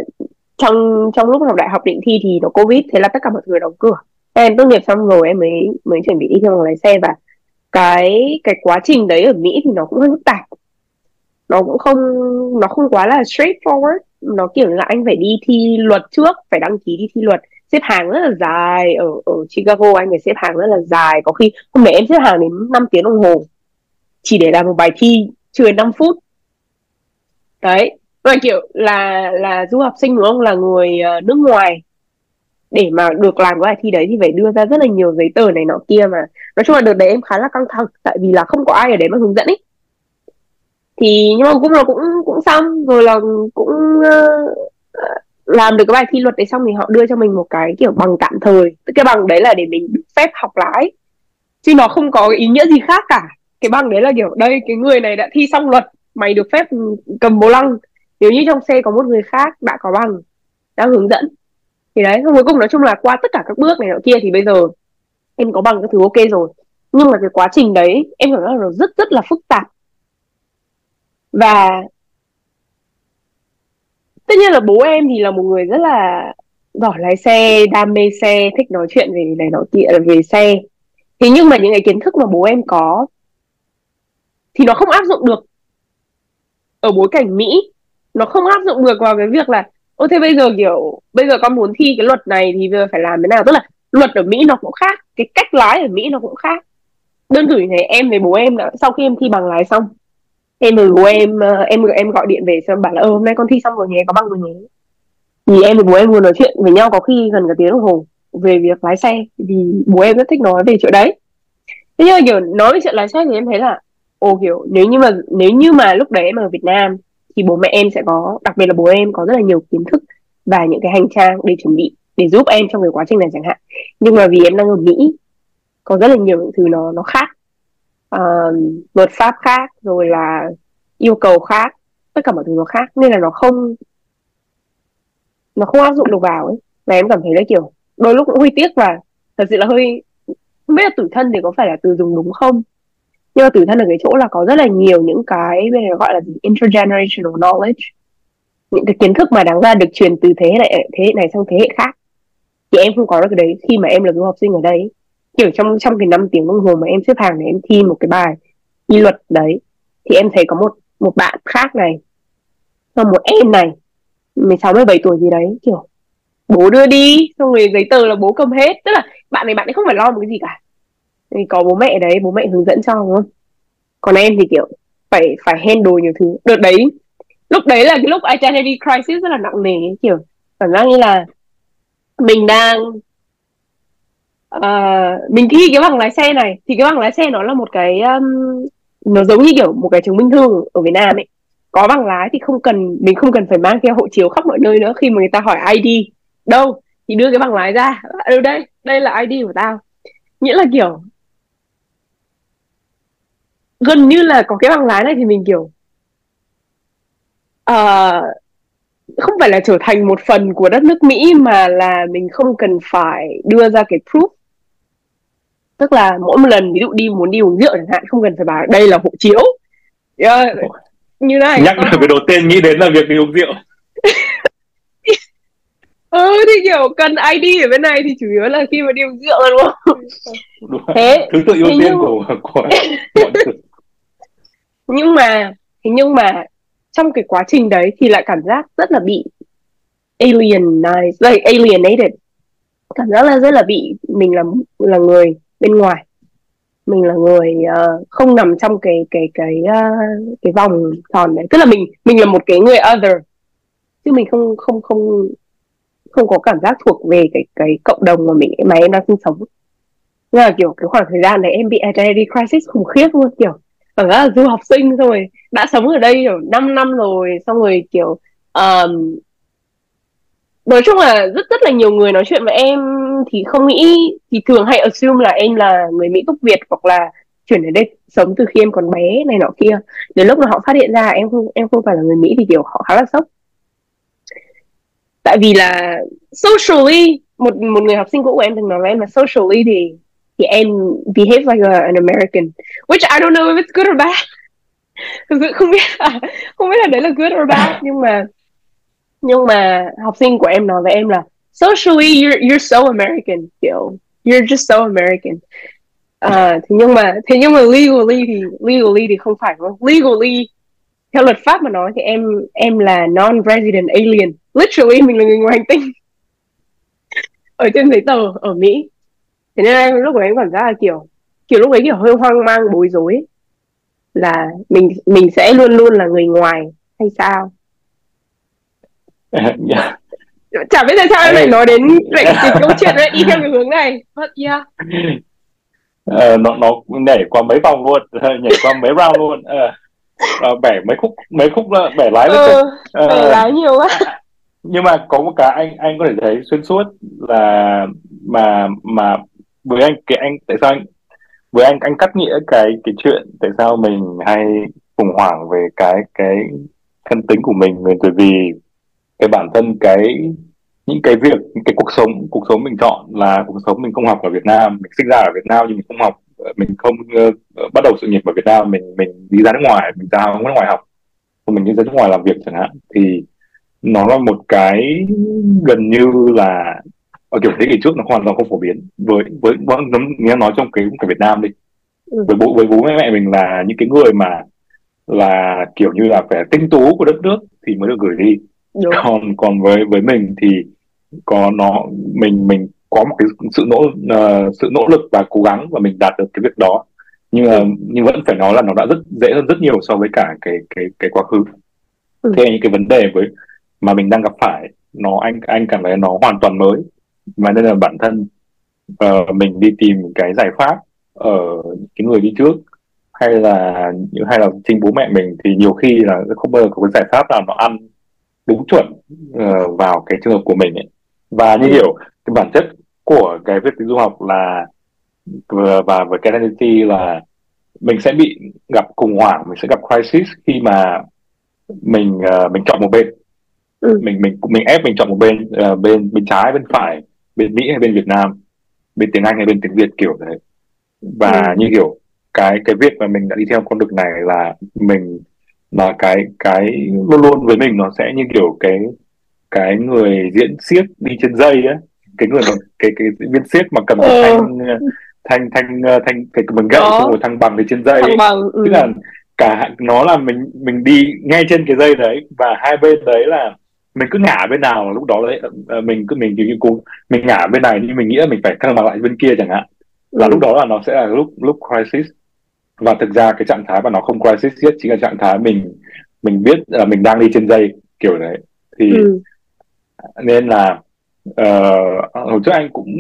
trong trong lúc học đại học định thi thì nó covid, thế là tất cả mọi người đóng cửa. Em tốt nghiệp xong rồi em mới mới chuẩn bị đi theo bằng lái xe và cái cái quá trình đấy ở Mỹ thì nó cũng hơi phức tạp. Nó cũng không, nó không quá là straightforward. Nó kiểu là anh phải đi thi luật trước, phải đăng ký đi thi luật. Xếp hàng rất là dài, ở ở Chicago anh phải xếp hàng rất là dài. Có khi hôm đấy em xếp hàng đến 5 tiếng đồng hồ. Chỉ để làm một bài thi, chưa 5 phút. Đấy và kiểu là là du học sinh đúng không? Là người ờ, nước ngoài. Để mà được làm cái bài thi đấy thì phải đưa ra rất là nhiều giấy tờ này nọ kia mà. Nói chung là đợt đấy em khá là căng thẳng tại vì là không có ai ở đấy mà hướng dẫn ấy thì nhưng mà cũng là cũng cũng xong rồi là cũng uh, làm được cái bài thi luật đấy xong thì họ đưa cho mình một cái kiểu bằng tạm thời. Cái bằng đấy là để mình được phép học lái chứ nó không có ý nghĩa gì khác cả. Cái bằng đấy là kiểu đây cái người này đã thi xong luật mày được phép ừ, cầm bố lăng nếu như trong xe có một người khác đã có bằng, đã hướng dẫn. Thì đấy, cuối cùng nói chung là qua tất cả các bước này nọ kia thì bây giờ em có bằng các thứ ok rồi. Nhưng mà cái quá trình đấy, em cảm giác là rất rất là phức tạp. Và tất nhiên là bố em thì là một người rất là giỏi lái xe, đam mê xe, thích nói chuyện về này nọ kia, về xe. Thế nhưng mà những cái kiến thức mà bố em có thì nó không áp dụng được ở bối cảnh mỹ nó không áp dụng được vào cái việc là, ô, thế bây giờ, kiểu, bây giờ con muốn thi cái luật này thì bây giờ phải làm thế nào? Tức là luật ở mỹ nó cũng khác, cái cách lái ở mỹ nó cũng khác. Đơn cử này em với bố em đã, sau khi em thi bằng lái xong, em với bố em ờ, em em gọi điện về xong bảo là ơ hôm nay con thi xong rồi nhé, có bằng rồi nhé. Thì em với bố em vừa nói chuyện với nhau có khi gần cả tiếng đồng hồ về việc lái xe, vì bố em rất thích nói về chuyện đấy. Thế nhưng mà, kiểu, nói về chuyện lái xe thì em thấy là, ồ, kiểu, nếu như mà, nếu như mà lúc đấy em ở Việt Nam thì bố mẹ em sẽ có đặc biệt là bố em có rất là nhiều kiến thức và những cái hành trang để chuẩn bị để giúp em trong cái quá trình này chẳng hạn. Nhưng mà vì em đang ở Mỹ có rất là nhiều những thứ nó nó khác. Uh, luật pháp khác rồi là yêu cầu khác tất cả mọi thứ nó khác. Nên là nó không nó không áp dụng được vào ấy. Và em cảm thấy là kiểu đôi lúc cũng hơi tiếc và thật sự là hơi không biết là tủi thân thì có phải là từ dùng đúng không? Nhưng mà tủi thân ở cái chỗ là có rất là nhiều những cái bên này gọi là gì, intergenerational knowledge. Những cái kiến thức mà đáng ra được truyền từ thế hệ này thế hệ này sang thế hệ khác. Thì em không có được cái đấy khi mà em là du học sinh ở đây. Kiểu trong trong cái năm tiếng đồng hồ mà em xếp hàng để em thi một cái bài y luật đấy, thì em thấy có một một bạn khác này và một em này 16 17 tuổi gì đấy, kiểu, bố đưa đi, xong rồi giấy tờ là bố cầm hết. Tức là bạn này, bạn ấy không phải lo một cái gì cả thì có bố mẹ đấy bố mẹ hướng dẫn cho đúng không? Còn em thì kiểu phải phải handle nhiều thứ. Đợt đấy lúc đấy là cái lúc identity crisis rất là nặng nề kiểu cảm giác như là mình đang uh, mình thi cái bằng lái xe này. Thì cái bằng lái xe nó là một cái um, nó giống như kiểu một cái chứng minh thư ở Việt Nam ấy. Có bằng lái thì không cần mình không cần phải mang theo hộ chiếu khắp mọi nơi nữa. Khi mà người ta hỏi ID đâu? thì đưa cái bằng lái ra. Ở đây đây là ID của tao. Nghĩa là kiểu gần như là có cái bằng lái này thì mình kiểu uh, không phải là trở thành một phần của đất nước Mỹ mà là mình không cần phải đưa ra cái proof. Tức là mỗi một lần ví dụ đi muốn đi uống rượu chẳng hạn không cần phải bảo đây là hộ chiếu. Yeah, như này. Nhắc là cái đầu tiên nghĩ đến là việc đi uống rượu. [LAUGHS] Ừ thì kiểu cần ID ở bên này thì chủ yếu là khi mà đi uống rượu đúng không? Đúng. Thế thứ tự ưu tiên nhưng... của của [LAUGHS] nhưng mà thế nhưng mà trong cái quá trình đấy thì lại cảm giác rất là bị alienized like alienated. Cảm giác là rất là bị mình là là người bên ngoài. Mình là người uh, không nằm trong cái cái cái uh, cái vòng tròn đấy. Tức là mình mình là một cái người other. Chứ mình không không không không có cảm giác thuộc về cái cái cộng đồng mà mình mà em đang sinh sống. Nên là kiểu cái khoảng thời gian này em bị identity crisis khủng khiếp luôn kiểu cảm giác là du học sinh xong rồi đã sống ở đây kiểu 5 năm rồi xong rồi kiểu um, nói chung là rất rất là nhiều người nói chuyện với em thì không nghĩ thì thường hay assume là em là người Mỹ gốc Việt hoặc là chuyển đến đây sống từ khi em còn bé này nọ kia. Đến lúc mà họ phát hiện ra em không em không phải là người Mỹ thì kiểu họ khá là sốc. Tại vì là socially một một người học sinh cũ của em từng nói với em là socially thì and em behave like a, an American. Which I don't know if it's good or bad. Thực sự không biết là không biết là đấy là good or bad? Nhưng mà nhưng mà học sinh của em nói với em là socially you're you're so American kiểu you're just so American. Uh, thế nhưng mà thế nhưng mà legally thì legally thì không phải không legally theo luật pháp mà nói thì em em là non-resident alien. Literally mình là người ngoài hành tinh ở trên giấy tờ ở Mỹ thế nên em lúc đấy em cảm giác là kiểu kiểu lúc đấy kiểu hơi hoang mang bối rối. Là mình mình sẽ luôn luôn là người ngoài hay sao? Yeah. [LAUGHS] chả biết tại sao em lại nói đến [LAUGHS] lại cái câu chuyện đấy y theo cái hướng này. But yeah uh, nó nó nhảy qua mấy vòng luôn [LAUGHS] nhảy qua mấy round luôn. Uh, uh, bẻ mấy khúc mấy khúc bẻ lái ừ, uh, bẻ lái nhiều quá. Nhưng mà có một cái anh anh có thể thấy xuyên suốt là mà mà với anh cái anh tại sao anh với anh anh cắt nghĩa cái cái chuyện tại sao mình hay khủng hoảng về cái cái thân tính của mình bởi vì cái bản thân cái những cái việc những cái cuộc sống cuộc sống mình chọn là cuộc sống mình không học ở Việt Nam. Mình sinh ra ở Việt Nam nhưng mình không học mình không uh, bắt đầu sự nghiệp ở Việt Nam. Mình mình đi ra nước ngoài mình ra nước ngoài học. Mình đi ra nước ngoài làm việc chẳng hạn. Thì nó là một cái gần như là ở kiểu thế kỷ trước nó hoàn toàn không phổ biến với với nó nghe nói trong cái cái Việt Nam đi ừ. với bố với bố mẹ mẹ mình là những cái người mà là kiểu như là phải tinh tú của đất nước thì mới được gửi đi Đúng. còn còn với với mình thì có nó mình mình có một cái sự nỗ uh, sự nỗ lực và cố gắng và mình đạt được cái việc đó nhưng mà nhưng vẫn phải nói là nó đã rất dễ hơn rất nhiều so với cả cái cái cái quá khứ ừ. thế những cái vấn đề với mà mình đang gặp phải nó anh anh cảm thấy nó hoàn toàn mới mà nên là bản thân uh, mình đi tìm cái giải pháp ở cái người đi trước hay là hay là chính bố mẹ mình thì nhiều khi là không bao giờ có cái giải pháp nào nó ăn đúng chuẩn uh, vào cái trường hợp của mình ấy. và như ừ. hiểu cái bản chất của cái việc du học là và với cái identity là mình sẽ bị gặp khủng hoảng mình sẽ gặp crisis khi mà mình uh, mình chọn một bên ừ. mình mình mình ép mình chọn một bên uh, bên bên trái bên phải bên Mỹ hay bên Việt Nam bên tiếng Anh hay bên tiếng Việt kiểu đấy và ừ. như kiểu cái cái việc mà mình đã đi theo con đường này là mình là cái cái luôn luôn với mình nó sẽ như kiểu cái cái người diễn xiếc đi trên dây á cái người mà cái cái diễn viên xiếc mà cầm cái ừ. thanh thanh thanh thanh cái mình gậy xong rồi thăng bằng đi trên dây thăng bằng ừ. tức là cả nó là mình mình đi ngay trên cái dây đấy và hai bên đấy là mình cứ ngả bên nào lúc đó đấy ờ, mình cứ mình kiểu cố mình ngả bên này nhưng mình nghĩ là mình phải thăng bằng lại bên kia chẳng hạn. Là ừ. lúc đó là nó sẽ là lúc lúc crisis. Và thực ra cái trạng thái mà nó không crisis nhất chính là trạng thái mình mình biết là mình đang đi trên dây kiểu đấy. Thì ừ. nên là uh, hồi trước anh cũng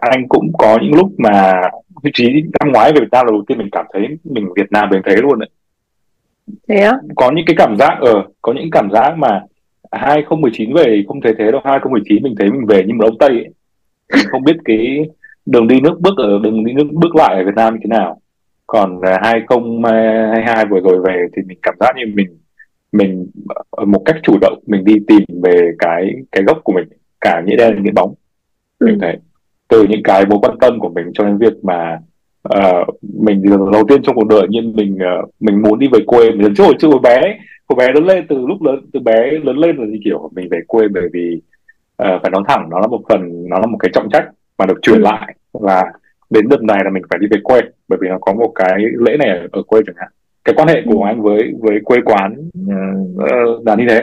anh cũng có những lúc mà vị trí năm ngoái về Việt Nam là đầu tiên mình cảm thấy mình Việt Nam mình thấy luôn đấy. Thế á? Có những cái cảm giác ở uh, có những cảm giác mà 2019 về không thấy thế đâu 2019 mình thấy mình về như một ông Tây ấy. Mình không biết cái đường đi nước bước ở đường đi nước bước lại ở Việt Nam như thế nào còn 2022 vừa rồi về thì mình cảm giác như mình mình một cách chủ động mình đi tìm về cái cái gốc của mình cả nghĩa đen nghĩa bóng ừ. thế từ những cái mối quan tâm của mình cho đến việc mà uh, mình đầu tiên trong cuộc đời nhưng mình uh, mình muốn đi về quê mình chứ hồi chưa bé cô bé lớn lên từ lúc lớn từ bé lớn lên là gì kiểu mình về quê bởi vì uh, phải nói thẳng nó là một phần nó là một cái trọng trách mà được truyền lại và đến đợt này là mình phải đi về quê bởi vì nó có một cái lễ này ở, ở quê chẳng hạn cái quan hệ của ừ. anh với với quê quán uh, là như thế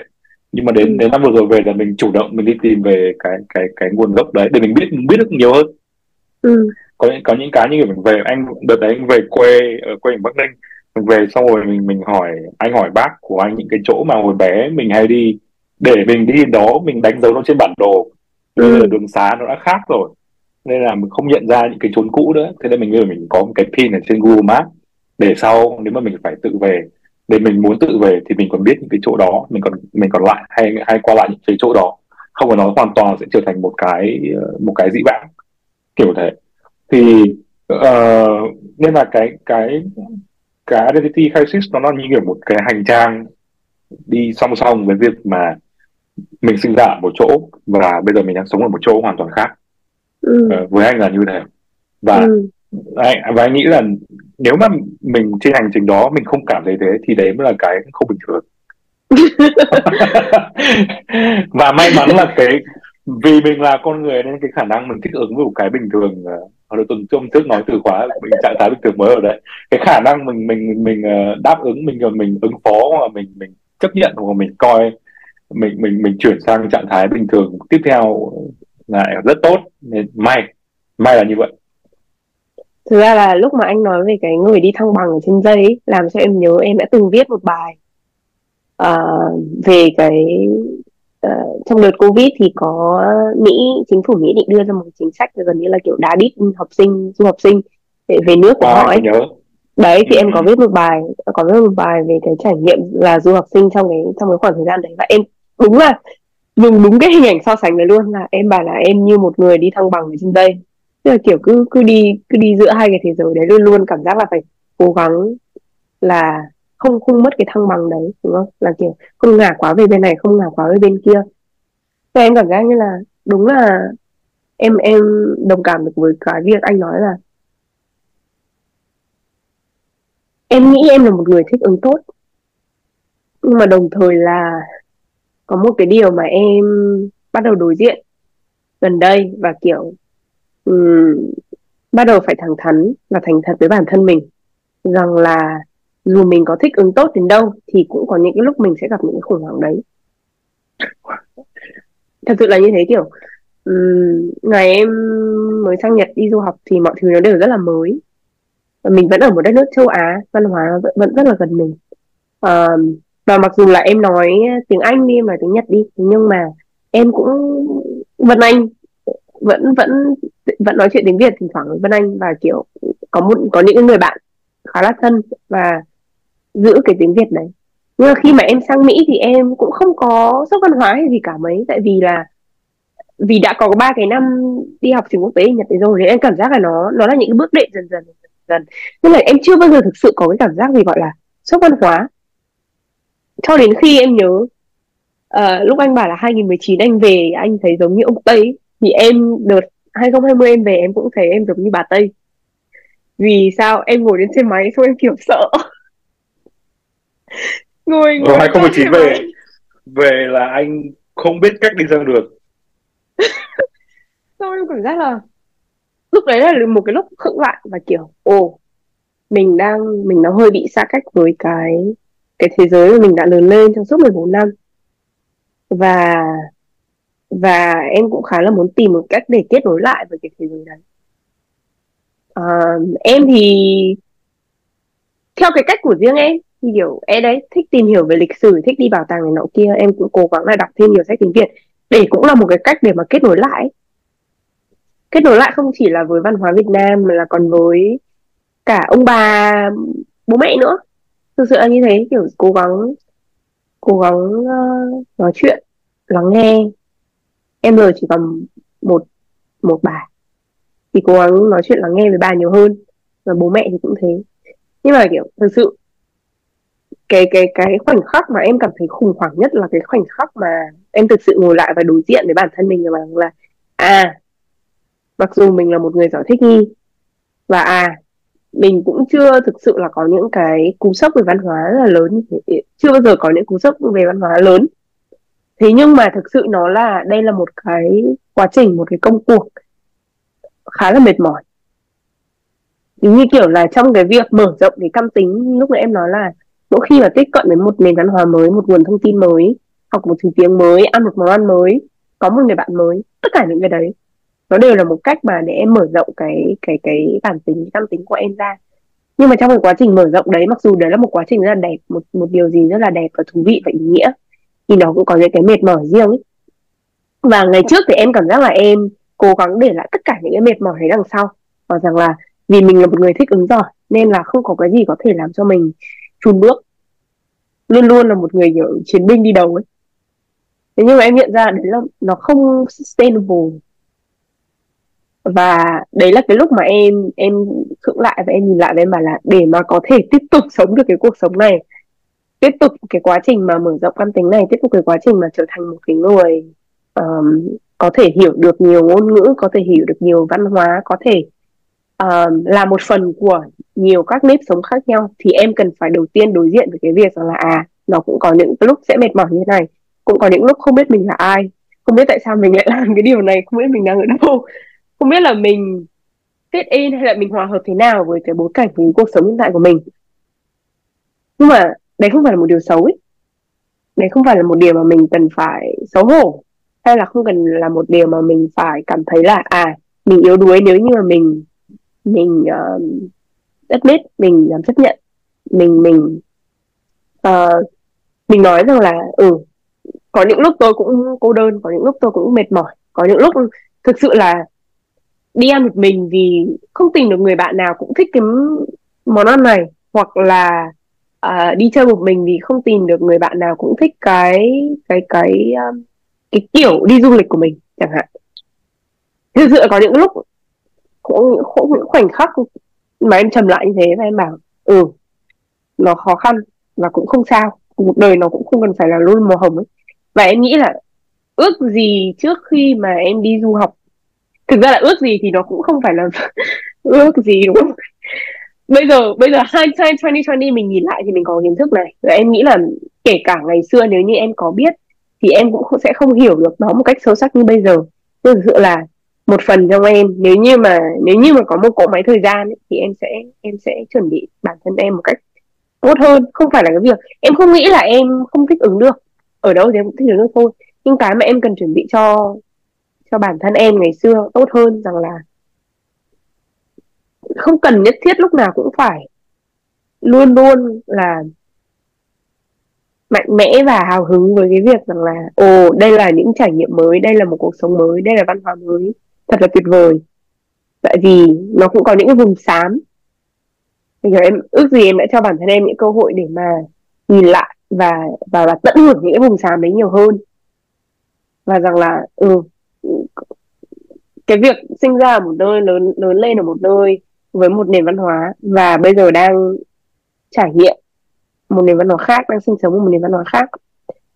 nhưng mà đến Ừ. đến năm vừa rồi về là mình chủ động mình đi tìm về cái cái cái nguồn gốc đấy để mình biết mình biết được nhiều hơn ừ có những có những cái như mình về anh đợt đấy anh về quê ở quê ở Bắc Ninh về xong rồi mình mình hỏi anh hỏi bác của anh những cái chỗ mà hồi bé mình hay đi. Để mình đi đó mình đánh dấu nó trên bản đồ. Ừ. đường xá nó đã khác rồi. Nên là mình không nhận ra những cái chốn cũ nữa. Thế nên mình bây giờ mình có một cái pin ở trên Google Maps. Để sau nếu mà mình phải tự về để mình muốn tự về thì mình còn biết những cái chỗ đó. Mình còn mình còn lại hay hay qua lại những cái chỗ đó. Không phải nó hoàn toàn sẽ trở thành một cái một cái dĩ vãng kiểu thế. Thì ờ, nên là cái cái cái identity crisis nó là như kiểu một cái hành trang đi song song với việc mà mình sinh ra ở một chỗ và bây giờ mình đang sống ở một chỗ hoàn toàn khác. Ừ. Ờ, với anh là như thế. Và ừ. anh và anh nghĩ là nếu mà mình trên hành trình đó mình không cảm thấy thế thì đấy mới là cái không bình thường. [LAUGHS] [LAUGHS] Và may mắn là cái vì mình là con người nên cái khả năng mình thích ứng với một cái bình thường hoặc là tuần hôm trước nói từ khóa mình trạng thái bình thường mới ở đấy. Cái khả năng mình mình mình ờ, đáp ứng mình ờ, mình ứng phó hoặc mình mình chấp nhận hoặc mình coi mình mình mình chuyển sang trạng thái bình thường tiếp theo lại rất tốt. Nên may may là như vậy. Thực ra là lúc mà anh nói về cái người đi thăng bằng ở trên dây ấy, làm cho em nhớ em đã từng viết một bài uh, về cái ờ, trong đợt covid thì có Mỹ chính phủ Mỹ định đưa ra một chính sách gần như là kiểu đá đít học sinh du học sinh để về nước của à, họ ấy. nhớ. Đấy thì Ừ. em có viết một bài có viết một bài về cái trải nghiệm là du học sinh trong cái trong cái khoảng thời gian đấy. Và em đúng là dùng đúng cái hình ảnh so sánh đấy luôn là em bảo là em như một người đi thăng bằng ở trên đây. Tức là kiểu cứ cứ đi cứ đi giữa hai cái thế giới đấy luôn luôn cảm giác là phải cố gắng là không không mất cái thăng bằng đấy đúng không? Là kiểu không ngả quá về bên này không ngả quá về bên kia. Thế em cảm giác như là đúng là em em đồng cảm được với cái việc anh nói là em nghĩ em là một người thích ứng tốt. Nhưng mà đồng thời là có một cái điều mà em bắt đầu đối diện gần đây và kiểu um, bắt đầu phải thẳng thắn và thành thật với bản thân mình rằng là dù mình có thích ứng tốt đến đâu thì cũng có những cái lúc mình sẽ gặp những cái khủng hoảng đấy. Thật sự là như thế kiểu um, ngày em mới sang Nhật đi du học thì mọi thứ nó đều rất là mới. Và mình vẫn ở một đất nước châu Á văn hóa vẫn, vẫn rất là gần mình. Um, và mặc dù là em nói tiếng Anh đi em nói tiếng Nhật đi nhưng mà em cũng Vân Anh vẫn vẫn vẫn nói chuyện tiếng Việt thỉnh thoảng với Vân Anh và kiểu có một có những cái người bạn khá là thân. Và giữ cái tiếng Việt đấy nhưng mà khi mà em sang Mỹ thì em cũng không có sốc văn hóa hay gì cả mấy. Tại vì là vì đã có ba cái năm đi học trường quốc tế ở Nhật đấy rồi thì em cảm giác là nó nó là những cái bước đệm dần dần dần dần nên là em chưa bao giờ thực sự có cái cảm giác gì gọi là sốc văn hóa. Cho đến khi em nhớ uh, lúc anh bảo là 2019 anh về anh thấy giống như ông Tây. Thì em đợt 2020 em về em cũng thấy em giống như bà Tây. Vì sao em ngồi lên xe máy xong em kiểu sợ ngồi ngồi Rồi lên 2019 xe về về là anh không biết cách đi ra được xong [LAUGHS] em cảm giác là lúc đấy là một cái lúc khựng lại và kiểu ồ mình đang mình nó hơi bị xa cách với cái cái thế giới mà mình đã lớn lên trong suốt 14 năm. Và và em cũng khá là muốn tìm một cách để kết nối lại với cái thế giới đấy. Ờ, em thì theo cái cách của riêng em hiểu kiểu em đấy thích tìm hiểu về lịch sử thích đi bảo tàng này nọ kia em cũng cố gắng là đọc thêm nhiều sách tiếng Việt. Để cũng là một cái cách để mà kết nối lại. Kết nối lại không chỉ là với văn hóa Việt Nam mà là còn với cả ông bà bố mẹ nữa. Thực sự là như thế kiểu cố gắng cố gắng uh, nói chuyện lắng nghe. Em giờ chỉ còn một một bà thì cố gắng nói chuyện lắng nghe với bà nhiều hơn. Và bố mẹ thì cũng thế. Nhưng mà kiểu thực sự cái cái cái khoảnh khắc mà em cảm thấy khủng hoảng nhất là cái khoảnh khắc mà em thực sự ngồi lại và đối diện với bản thân mình và là à mặc dù mình là một người giỏi thích nghi và à mình cũng chưa thực sự là có những cái cú sốc về văn hóa rất là lớn chưa bao giờ có những cú sốc về văn hóa lớn. Thế nhưng mà thực sự nó là, đây là một cái quá trình, một cái công cuộc khá là mệt mỏi. Giống như kiểu là trong cái việc mở rộng cái căm tính, lúc nãy em nói là mỗi khi mà tiếp cận với một nền văn hóa mới, một nguồn thông tin mới, học một thứ tiếng mới, ăn một món ăn mới, có một người bạn mới, tất cả những cái đấy, nó đều là một cách mà để em mở rộng cái cái cái bản tính tâm tính của em ra. Nhưng mà trong cái quá trình mở rộng đấy, mặc dù đấy là một quá trình rất là đẹp, một một điều gì rất là đẹp và thú vị và ý nghĩa, thì nó cũng có những cái mệt mỏi riêng ấy. Và ngày trước thì em cảm giác là em cố gắng để lại tất cả những cái mệt mỏi đấy đằng sau và rằng là vì mình là một người thích ứng giỏi, nên là không có cái gì có thể làm cho mình chùn bước. Luôn luôn là một người kiểu chiến binh đi đầu ấy. Thế nhưng mà em nhận ra đấy là nó không sustainable. Và đấy là cái lúc mà em em cưỡng lại và em nhìn lại và em bảo là để mà có thể tiếp tục sống được cái cuộc sống này tiếp tục cái quá trình mà mở rộng căn tính này tiếp tục cái quá trình mà trở thành một cái người um, có thể hiểu được nhiều ngôn ngữ có thể hiểu được nhiều văn hóa có thể uh, là một phần của nhiều các nếp sống khác nhau thì em cần phải đầu tiên đối diện với cái việc rằng là à nó cũng có những lúc sẽ mệt mỏi như thế này cũng có những lúc không biết mình là ai không biết tại sao mình lại [LAUGHS] làm cái điều này không biết mình đang ở đâu không biết là mình fit in hay là mình hòa hợp thế nào với cái bối cảnh với cuộc sống hiện tại của mình. Nhưng mà đấy không phải là một điều xấu ấy. Đấy không phải là một điều mà mình cần phải xấu hổ hay là không cần là một điều mà mình phải cảm thấy là à mình yếu đuối nếu như mà mình mình uh, admit mình làm chấp nhận. Mình mình uh, mình nói rằng là ừ có những lúc tôi cũng cô đơn có những lúc tôi cũng mệt mỏi có những lúc thực sự là đi ăn một mình vì không tìm được người bạn nào cũng thích cái món ăn này hoặc là uh, đi chơi một mình vì không tìm được người bạn nào cũng thích cái cái cái um, cái kiểu đi du lịch của mình chẳng hạn. Thực sự có những lúc những khoảnh khắc mà em trầm lại như thế và em bảo ừ nó khó khăn và cũng không sao. Cuộc đời nó cũng không cần phải là luôn màu hồng ấy. Và em nghĩ là ước gì trước khi mà em đi du học, thực ra là ước gì thì nó cũng không phải là [LAUGHS] ước gì, đúng không? Bây giờ bây giờ hindsight 2020 mình nhìn lại thì mình có kiến thức này. Và em nghĩ là kể cả ngày xưa nếu như em có biết thì em cũng sẽ không hiểu được nó một cách sâu sắc như bây giờ. Thực sự là một phần trong em. Nếu như mà nếu như mà có một cỗ máy thời gian ấy, thì em sẽ em sẽ chuẩn bị bản thân em một cách tốt hơn. Không phải là cái việc em không nghĩ là em không thích ứng được ở đâu thì em cũng thích ứng được thôi. Nhưng cái mà em cần chuẩn bị cho cho bản thân em ngày xưa tốt hơn rằng là không cần nhất thiết lúc nào cũng phải luôn luôn là mạnh mẽ và hào hứng với cái việc rằng là ồ đây là những trải nghiệm mới đây là một cuộc sống mới đây là văn hóa mới thật là tuyệt vời. Tại vì nó cũng có những cái vùng xám. Thì em ước gì em đã cho bản thân em những cơ hội để mà nhìn lại và và, và tận hưởng những cái vùng xám đấy nhiều hơn. Và rằng là ừ cái việc sinh ra ở một nơi lớn lớn lên ở một nơi với một nền văn hóa và bây giờ đang trải nghiệm một nền văn hóa khác đang sinh sống ở một nền văn hóa khác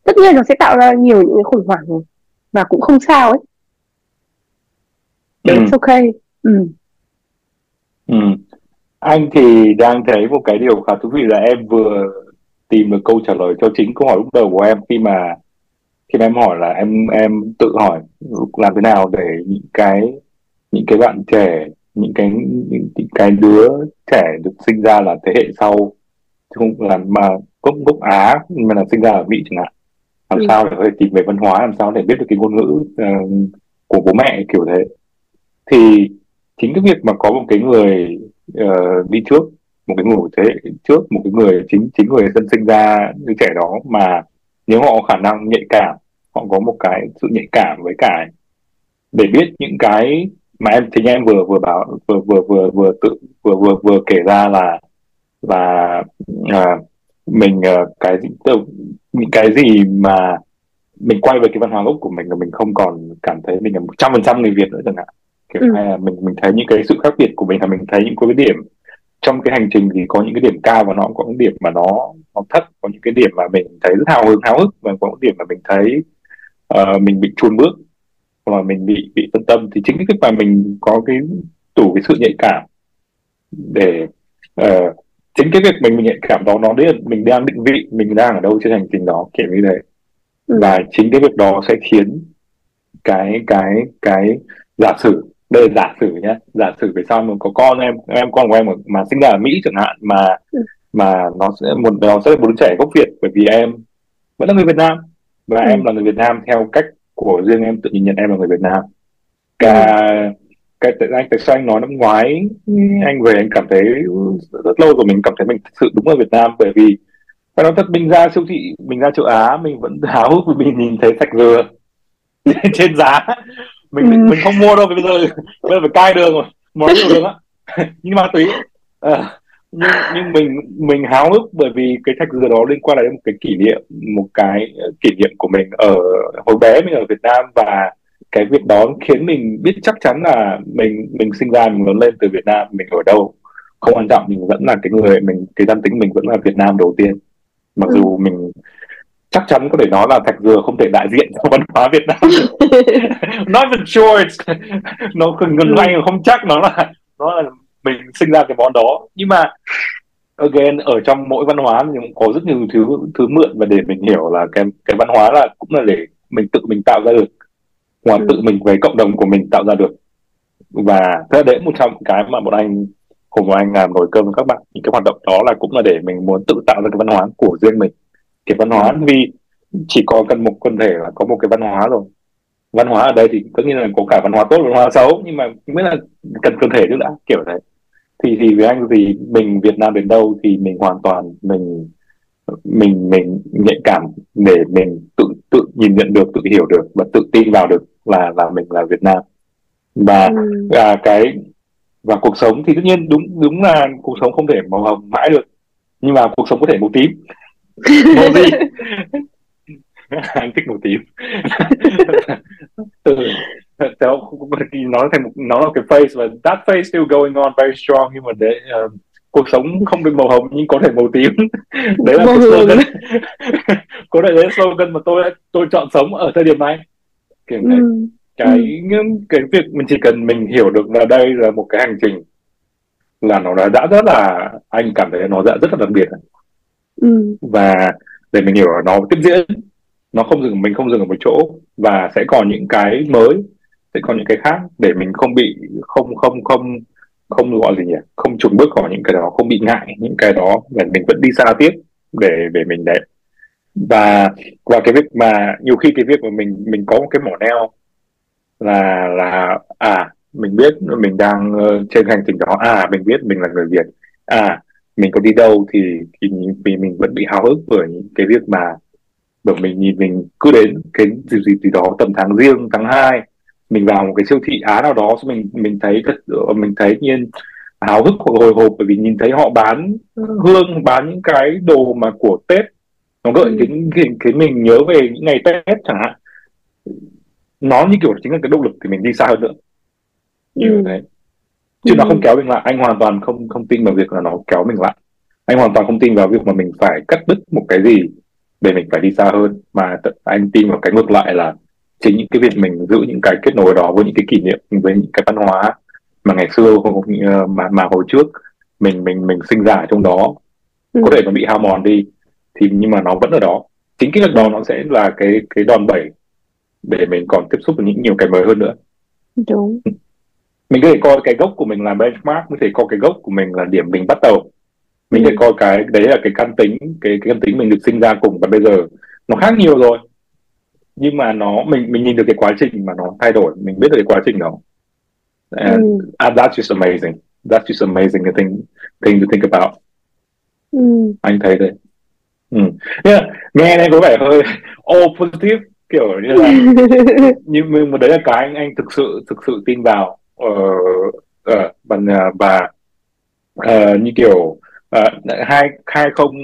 tất nhiên nó sẽ tạo ra nhiều những cái khủng hoảng và cũng không sao ấy it's okay ừ. Ừ. anh thì đang thấy một cái điều khá thú vị là em vừa tìm được câu trả lời cho chính câu hỏi lúc đầu của em khi mà khi mà em hỏi là em em tự hỏi làm thế nào để những cái những cái bạn trẻ những cái những, những cái đứa trẻ được sinh ra là thế hệ sau không là mà gốc gốc Á mà là sinh ra ở Mỹ chẳng hạn làm ừ. sao để có thể tìm về văn hóa làm sao để biết được cái ngôn ngữ uh, của bố mẹ kiểu thế thì chính cái việc mà có một cái người uh, đi trước một cái người thế hệ trước một cái người chính chính người dân sinh ra đứa trẻ đó mà nếu họ có khả năng nhạy cảm họ có một cái sự nhạy cảm với cả để biết những cái mà em thì em vừa vừa bảo vừa vừa vừa vừa tự vừa vừa vừa kể ra là là à, mình uh, cái những cái gì mà mình quay về cái văn hóa gốc của mình là mình không còn cảm thấy mình là một trăm phần trăm người Việt nữa chẳng hạn kiểu ừ. hay là mình mình thấy những cái sự khác biệt của mình là mình thấy những cái điểm trong cái hành trình thì có những cái điểm cao và nó có những điểm mà nó nó thấp có những cái điểm mà mình thấy rất hào hứng háo hức và có những điểm mà mình thấy uh, mình bị chuồn bước và mình bị bị phân tâm thì chính cái mà mình có cái đủ cái sự nhạy cảm để uh, chính cái việc mình, mình nhạy cảm đó nó đấy là mình đang định vị mình đang ở đâu trên hành trình đó kiểu như thế ừ. và chính cái việc đó sẽ khiến cái cái cái giả sử đây là giả sử nhé giả sử về sau mà có con em em con của em mà sinh ra ở mỹ chẳng hạn mà ừ. mà nó sẽ một nó sẽ là một đứa trẻ gốc việt bởi vì em vẫn là người việt nam và ừ. em là người Việt Nam theo cách của riêng em tự nhìn nhận em là người Việt Nam cả ừ. cái tại anh tại sao anh nói năm ngoái anh về anh cảm thấy rất lâu rồi mình cảm thấy mình thực sự đúng ở Việt Nam bởi vì phải nói thật mình ra siêu thị mình ra châu Á mình vẫn háo hức vì mình nhìn thấy sạch dừa [LAUGHS] trên giá mình ừ. mình không mua đâu bây giờ [LAUGHS] bây giờ phải cai đường rồi. Món nhiều đường á [LAUGHS] nhưng ma túy. À, nhưng nhưng mình mình háo hức bởi vì cái thạch dừa đó liên quan đến một cái kỷ niệm một cái kỷ niệm của mình ở hồi bé mình ở Việt Nam và cái việc đó khiến mình biết chắc chắn là mình mình sinh ra mình lớn lên từ Việt Nam mình ở đâu. Không quan trọng mình vẫn là cái người mình cái danh tính mình vẫn là Việt Nam đầu tiên. Mặc ừ. dù mình chắc chắn có thể nói là thạch dừa không thể đại diện cho văn hóa Việt Nam [LAUGHS] not even sure it's, nó gần gần ừ. không chắc nó là nó là mình sinh ra cái món đó. Nhưng mà again ở trong mỗi văn hóa mình có rất nhiều thứ thứ mượn và để mình hiểu là cái cái văn hóa là cũng là để mình tự mình tạo ra được. Hoặc ừ. tự mình với cộng đồng của mình tạo ra được. Và thế đấy một trong cái mà bọn anh cùng bọn anh làm nồi cơm với các bạn. Những cái hoạt động đó là cũng là để mình muốn tự tạo ra cái văn hóa của riêng mình cái văn hóa vì chỉ có cần một quần thể là có một cái văn hóa rồi. Văn hóa ở đây thì tất nhiên là có cả văn hóa tốt văn hóa xấu nhưng mà biết là cần quần thể nữa đã kiểu đấy thì thì với anh thì mình Việt Nam đến đâu thì mình hoàn toàn mình mình mình nhạy cảm để mình tự tự nhìn nhận được tự hiểu được và tự tin vào được là là mình là Việt Nam. Và ừ. à, cái và cuộc sống thì tất nhiên đúng đúng là cuộc sống không thể màu hồng mãi được nhưng mà cuộc sống có thể màu tím màu [LAUGHS] gì anh thích màu tím [LAUGHS] ừ. nó thành một nó là cái face và that face still going on very strong nhưng mà để uh, cuộc sống không được màu hồng nhưng có thể màu tím. [LAUGHS] Đấy là cái slogan. Có thể đấy slogan mà tôi tôi chọn sống ở thời điểm này. Kiểu này. Ừ. cái ừ. cái việc mình chỉ cần mình hiểu được là đây là một cái hành trình là nó đã rất là anh cảm thấy nó đã rất là đặc biệt ừ. và để mình hiểu là nó tiếp diễn nó không dừng mình không dừng ở một chỗ và sẽ còn những cái mới sẽ còn những cái khác để mình không bị không không không không gọi gì nhỉ không trùng bước vào những cái đó không bị ngại những cái đó để mình vẫn đi xa tiếp để để mình đấy và và cái việc mà nhiều khi cái việc mà mình mình có một cái mỏ neo là là à mình biết mình đang uh, trên hành trình đó à mình biết mình là người Việt à mình có đi đâu thì thì vì mình vẫn bị háo hức bởi cái việc mà bởi mình nhìn mình cứ đến cái gì gì gì đó tầm tháng riêng tháng 2 mình vào một cái siêu thị á nào đó mình mình thấy thật mình thấy nhiên háo hức hồi hộp bởi vì nhìn thấy họ bán hương bán những cái đồ mà của tết nó gợi ừ. cái, cái cái mình nhớ về những ngày tết chẳng hạn nó như kiểu chính là cái động lực thì mình đi xa hơn nữa như ừ. thế chứ ừ. nó không kéo mình lại. Anh hoàn toàn không không tin vào việc là nó kéo mình lại. Anh hoàn toàn không tin vào việc mà mình phải cắt đứt một cái gì để mình phải đi xa hơn. Mà anh tin vào cái ngược lại là chính những cái việc mình giữ những cái kết nối đó với những cái kỷ niệm với những cái văn hóa mà ngày xưa ờ, mà mà hồi trước mình mình mình sinh ra ở trong đó. Ừ. có thể nó bị hao mòn đi thì nhưng mà nó vẫn ở đó. Chính cái việc đó nó sẽ là cái cái đòn bẩy để mình còn tiếp xúc với những nhiều cái mới hơn nữa. Đúng mình có thể coi cái gốc của mình là benchmark có thể coi cái gốc của mình là điểm mình bắt đầu mình ừ. thể coi cái đấy là cái căn tính cái cái căn tính mình được sinh ra cùng và bây giờ nó khác nhiều rồi nhưng mà nó mình mình nhìn được cái quá trình mà nó thay đổi mình biết được cái quá trình đó and, mm. and that's just amazing that's just amazing a thing thing to think about mm. anh thấy đấy ừ. yeah, nghe này có vẻ hơi [LAUGHS] all positive kiểu như là [LAUGHS] nhưng mà đấy là cái anh anh thực sự thực sự tin vào ờ uh, uh, và uh, như kiểu uh, hai hai không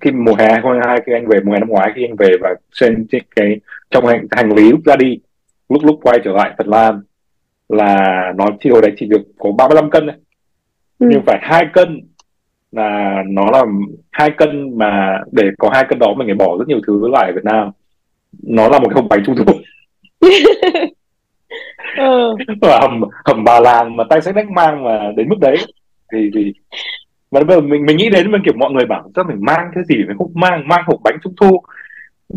khi mùa hè hai khi anh về mùa hè năm ngoái khi anh về và trên cái trong hành, hành lý lúc ra đi lúc lúc quay trở lại Phần Lan là nó chỉ hồi đấy chỉ được có 35 cân đấy. Ừ. nhưng phải hai cân là nó là hai cân mà để có hai cân đó mình phải bỏ rất nhiều thứ lại ở Việt Nam. Nó là một cái hộp bánh trung thu [LAUGHS] [LAUGHS] ừ. hầm hầm bà làng mà tay sách đánh mang mà đến mức đấy thì thì mà bây giờ mình mình nghĩ đến mình kiểu mọi người bảo sao mình mang cái gì mình không mang mang hộp bánh trung thu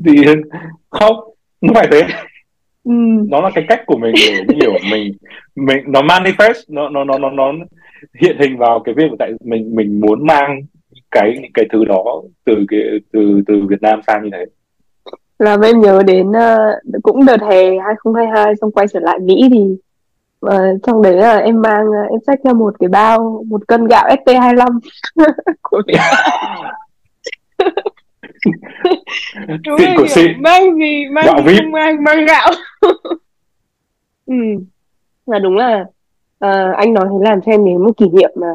thì [LAUGHS] không không phải thế ừ. nó là cái cách của mình để [LAUGHS] hiểu mình mình nó manifest nó nó nó nó nó hiện hình vào cái việc tại mình mình muốn mang cái cái thứ đó từ cái từ từ Việt Nam sang như thế làm em nhớ đến uh, cũng đợt hè 2022 xong quay trở lại Mỹ thì uh, trong đấy là em mang uh, em xách theo một cái bao một cân gạo ST25 [LAUGHS] của Việt [LAUGHS] đúng của xịn. mang gì mang Gạo gì không mang mang gạo. [LAUGHS] Ừ. Và đúng là uh, anh nói thế làm cho em nhớ một kỷ niệm mà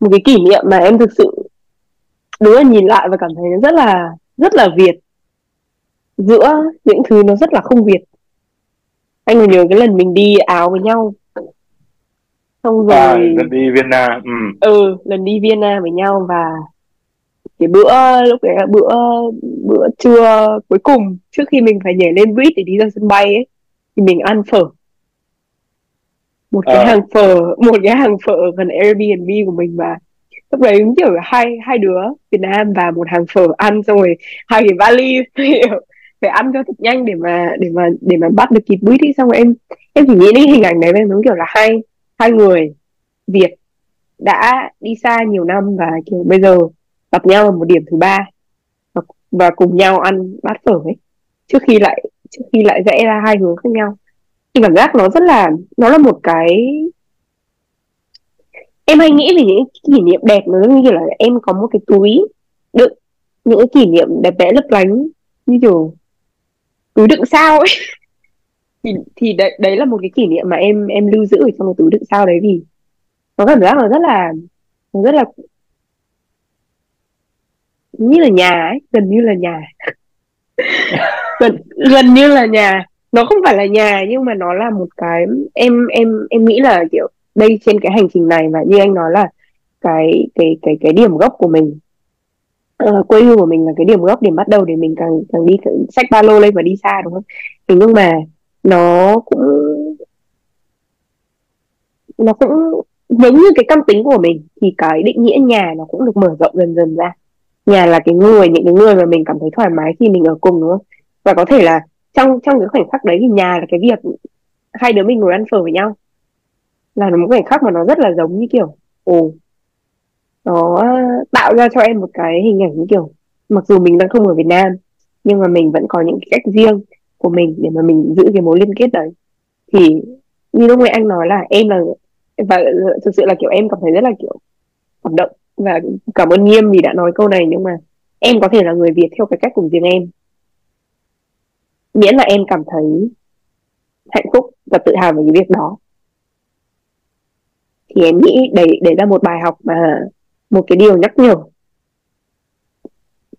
một cái kỷ niệm mà em thực sự đúng là nhìn lại và cảm thấy rất là rất là Việt giữa những thứ nó rất là không Việt anh còn nhớ cái lần mình đi áo với nhau xong rồi à lần đi Vienna ừ. ừ lần đi Vienna với nhau và cái bữa lúc đấy là bữa bữa trưa cuối cùng trước khi mình phải nhảy lên buýt để đi ra sân bay ấy thì mình ăn phở một cái Ờ. hàng phở một cái hàng phở gần Airbnb của mình và lúc đấy cũng kiểu hai hai đứa Việt Nam và một hàng phở ăn xong rồi hai cái vali [LAUGHS] kiểu phải ăn cho thật nhanh để mà để mà để mà bắt được kịp buýt đi xong rồi em em chỉ nghĩ đến hình ảnh đấy em giống kiểu là hai hai người Việt đã đi xa nhiều năm và kiểu bây giờ gặp nhau ở một điểm thứ ba và, và cùng nhau ăn bát phở ấy. Trước khi lại trước khi lại rẽ ra hai hướng khác nhau. Thì cảm giác nó rất là nó là một cái em hay nghĩ về những kỷ niệm đẹp nó giống như là em có một cái túi đựng những kỷ niệm đẹp đẽ lấp lánh như kiểu túi đựng sao ấy. [LAUGHS] Thì thì đấy, đấy là một cái kỷ niệm mà em em lưu giữ ở trong cái túi đựng sao đấy vì nó cảm giác là rất là nó rất là như là nhà ấy gần như là nhà. [LAUGHS] Gần gần như là nhà. Nó không phải là nhà nhưng mà nó là một cái em em em nghĩ là kiểu đây trên cái hành trình này và như anh nói là cái cái cái cái điểm gốc của mình uh, quê hương của mình là cái điểm gốc điểm bắt đầu để mình càng càng đi sách ba lô lên và đi xa đúng không? Thế nhưng mà nó cũng nó cũng giống như cái căn tính của mình thì cái định nghĩa nhà nó cũng được mở rộng dần dần ra. Nhà là cái người những cái người mà mình cảm thấy thoải mái khi mình ở cùng đúng không? Và có thể là trong trong cái khoảnh khắc đấy thì nhà là cái việc hai đứa mình ngồi ăn phở với nhau. Là một khoảnh khắc mà nó rất là giống như kiểu ồ nó ờ, tạo ra cho em một cái hình ảnh như kiểu, mặc dù mình đang không ở Việt Nam, nhưng mà mình vẫn có những cái cách riêng của mình để mà mình giữ cái mối liên kết đấy. Thì như lúc nãy anh nói là em là, và thực sự là kiểu em cảm thấy rất là kiểu cảm động và cảm ơn nghiêm vì đã nói câu này, nhưng mà em có thể là người Việt theo cái cách của riêng em. Miễn là em cảm thấy hạnh phúc và tự hào về cái việc đó. Thì em nghĩ đấy đấy là một bài học mà một cái điều nhắc nhở.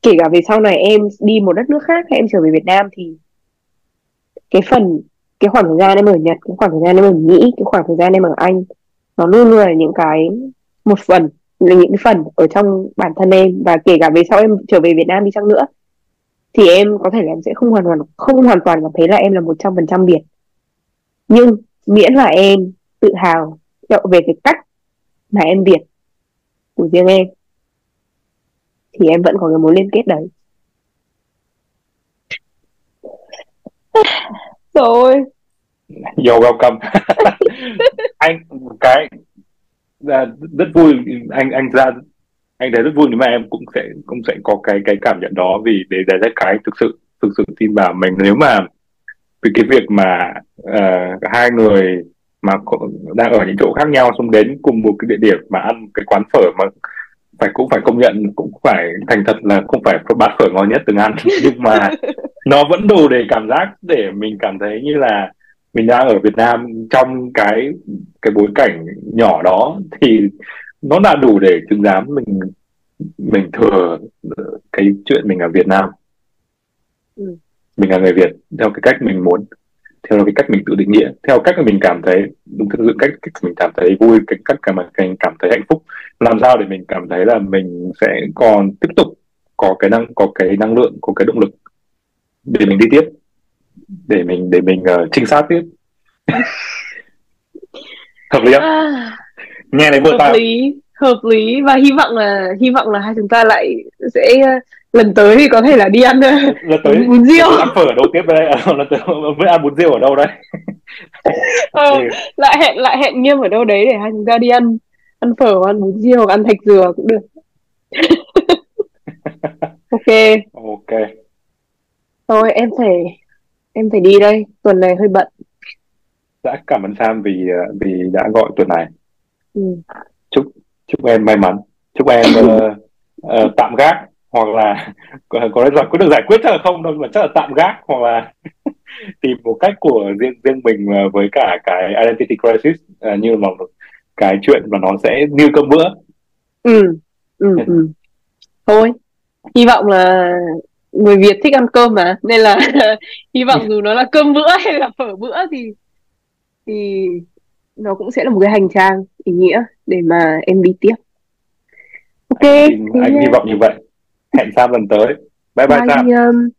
Kể cả về sau này em đi một đất nước khác hay em trở về Việt Nam thì cái phần, cái khoảng thời gian em ở Nhật, cái khoảng thời gian em ở Mỹ, cái khoảng thời gian em ở Anh, nó luôn luôn là những cái, một phần, là những cái phần ở trong bản thân em. Và kể cả về sau em trở về Việt Nam đi chăng nữa, thì em có thể là em sẽ không hoàn toàn, không hoàn toàn cảm thấy là em là một trăm phần trăm Việt. Nhưng miễn là em tự hào về cái cách mà em Việt của riêng em thì em vẫn có cái mối liên kết đấy. [LAUGHS] Rồi. Yo welcome. [LAUGHS] Anh cái là rất vui anh anh ra anh thấy rất vui nếu mà em cũng sẽ cũng sẽ có cái cái cảm nhận đó vì để đấy là cái thực sự thực sự tin vào mình. Nếu mà vì cái việc mà uh, hai người mà đang ở những chỗ khác nhau xong đến cùng một cái địa điểm mà ăn cái quán phở mà phải cũng phải công nhận cũng phải thành thật là không phải bát phở ngon nhất từng ăn. [LAUGHS] Nhưng mà nó vẫn đủ để cảm giác để mình cảm thấy như là mình đang ở Việt Nam trong cái cái bối cảnh nhỏ đó thì nó đã đủ để chứng giám mình mình thừa cái chuyện mình ở Việt Nam. Ừ. mình là người Việt theo cái cách mình muốn theo cái cách mình tự định nghĩa theo cách mà mình cảm thấy đúng thực sự cách, cách mình cảm thấy vui cái cách mà mình cảm thấy hạnh phúc làm sao để mình cảm thấy là mình sẽ còn tiếp tục có cái năng có cái năng lượng có cái động lực để mình đi tiếp để mình để mình uh, trinh sát tiếp. [LAUGHS] Hợp lý không? À, nghe này vừa hợp lý hợp lý. Và hy vọng là hy vọng là hai chúng ta lại sẽ lần tới thì có thể là đi ăn lần tới bún riêu ăn phở ở đâu tiếp đây. [LAUGHS] Lần tới với ăn bún riêu ở đâu đây? [LAUGHS] Ờ, lại hẹn lại hẹn nghiêm ở đâu đấy để hai chúng ta đi ăn ăn phở ăn bún riêu hoặc ăn thạch dừa cũng được. [LAUGHS] Ok. Ok. Thôi em phải em phải đi đây. Tuần này hơi bận. Đã cảm ơn Sam vì ờ, vì đã gọi tuần này. Ừ. chúc em may mắn chúc em uh, uh, tạm gác hoặc là [LAUGHS] có, có giải quyết được giải quyết chắc là không đâu mà chắc là tạm gác hoặc là [LAUGHS] tìm một cách của riêng riêng mình với cả cái identity crisis uh, như là một cái chuyện mà nó sẽ như cơm bữa. Ừ ừ ừ. Thôi hy vọng là người Việt thích ăn cơm mà nên là [LAUGHS] hy vọng dù nó là cơm bữa hay là phở bữa thì thì nó cũng sẽ là một cái hành trang ý nghĩa để mà em đi tiếp. Ok anh, anh hy vọng như vậy. Hẹn Sam lần tới. Bye bye, bye Sam. um,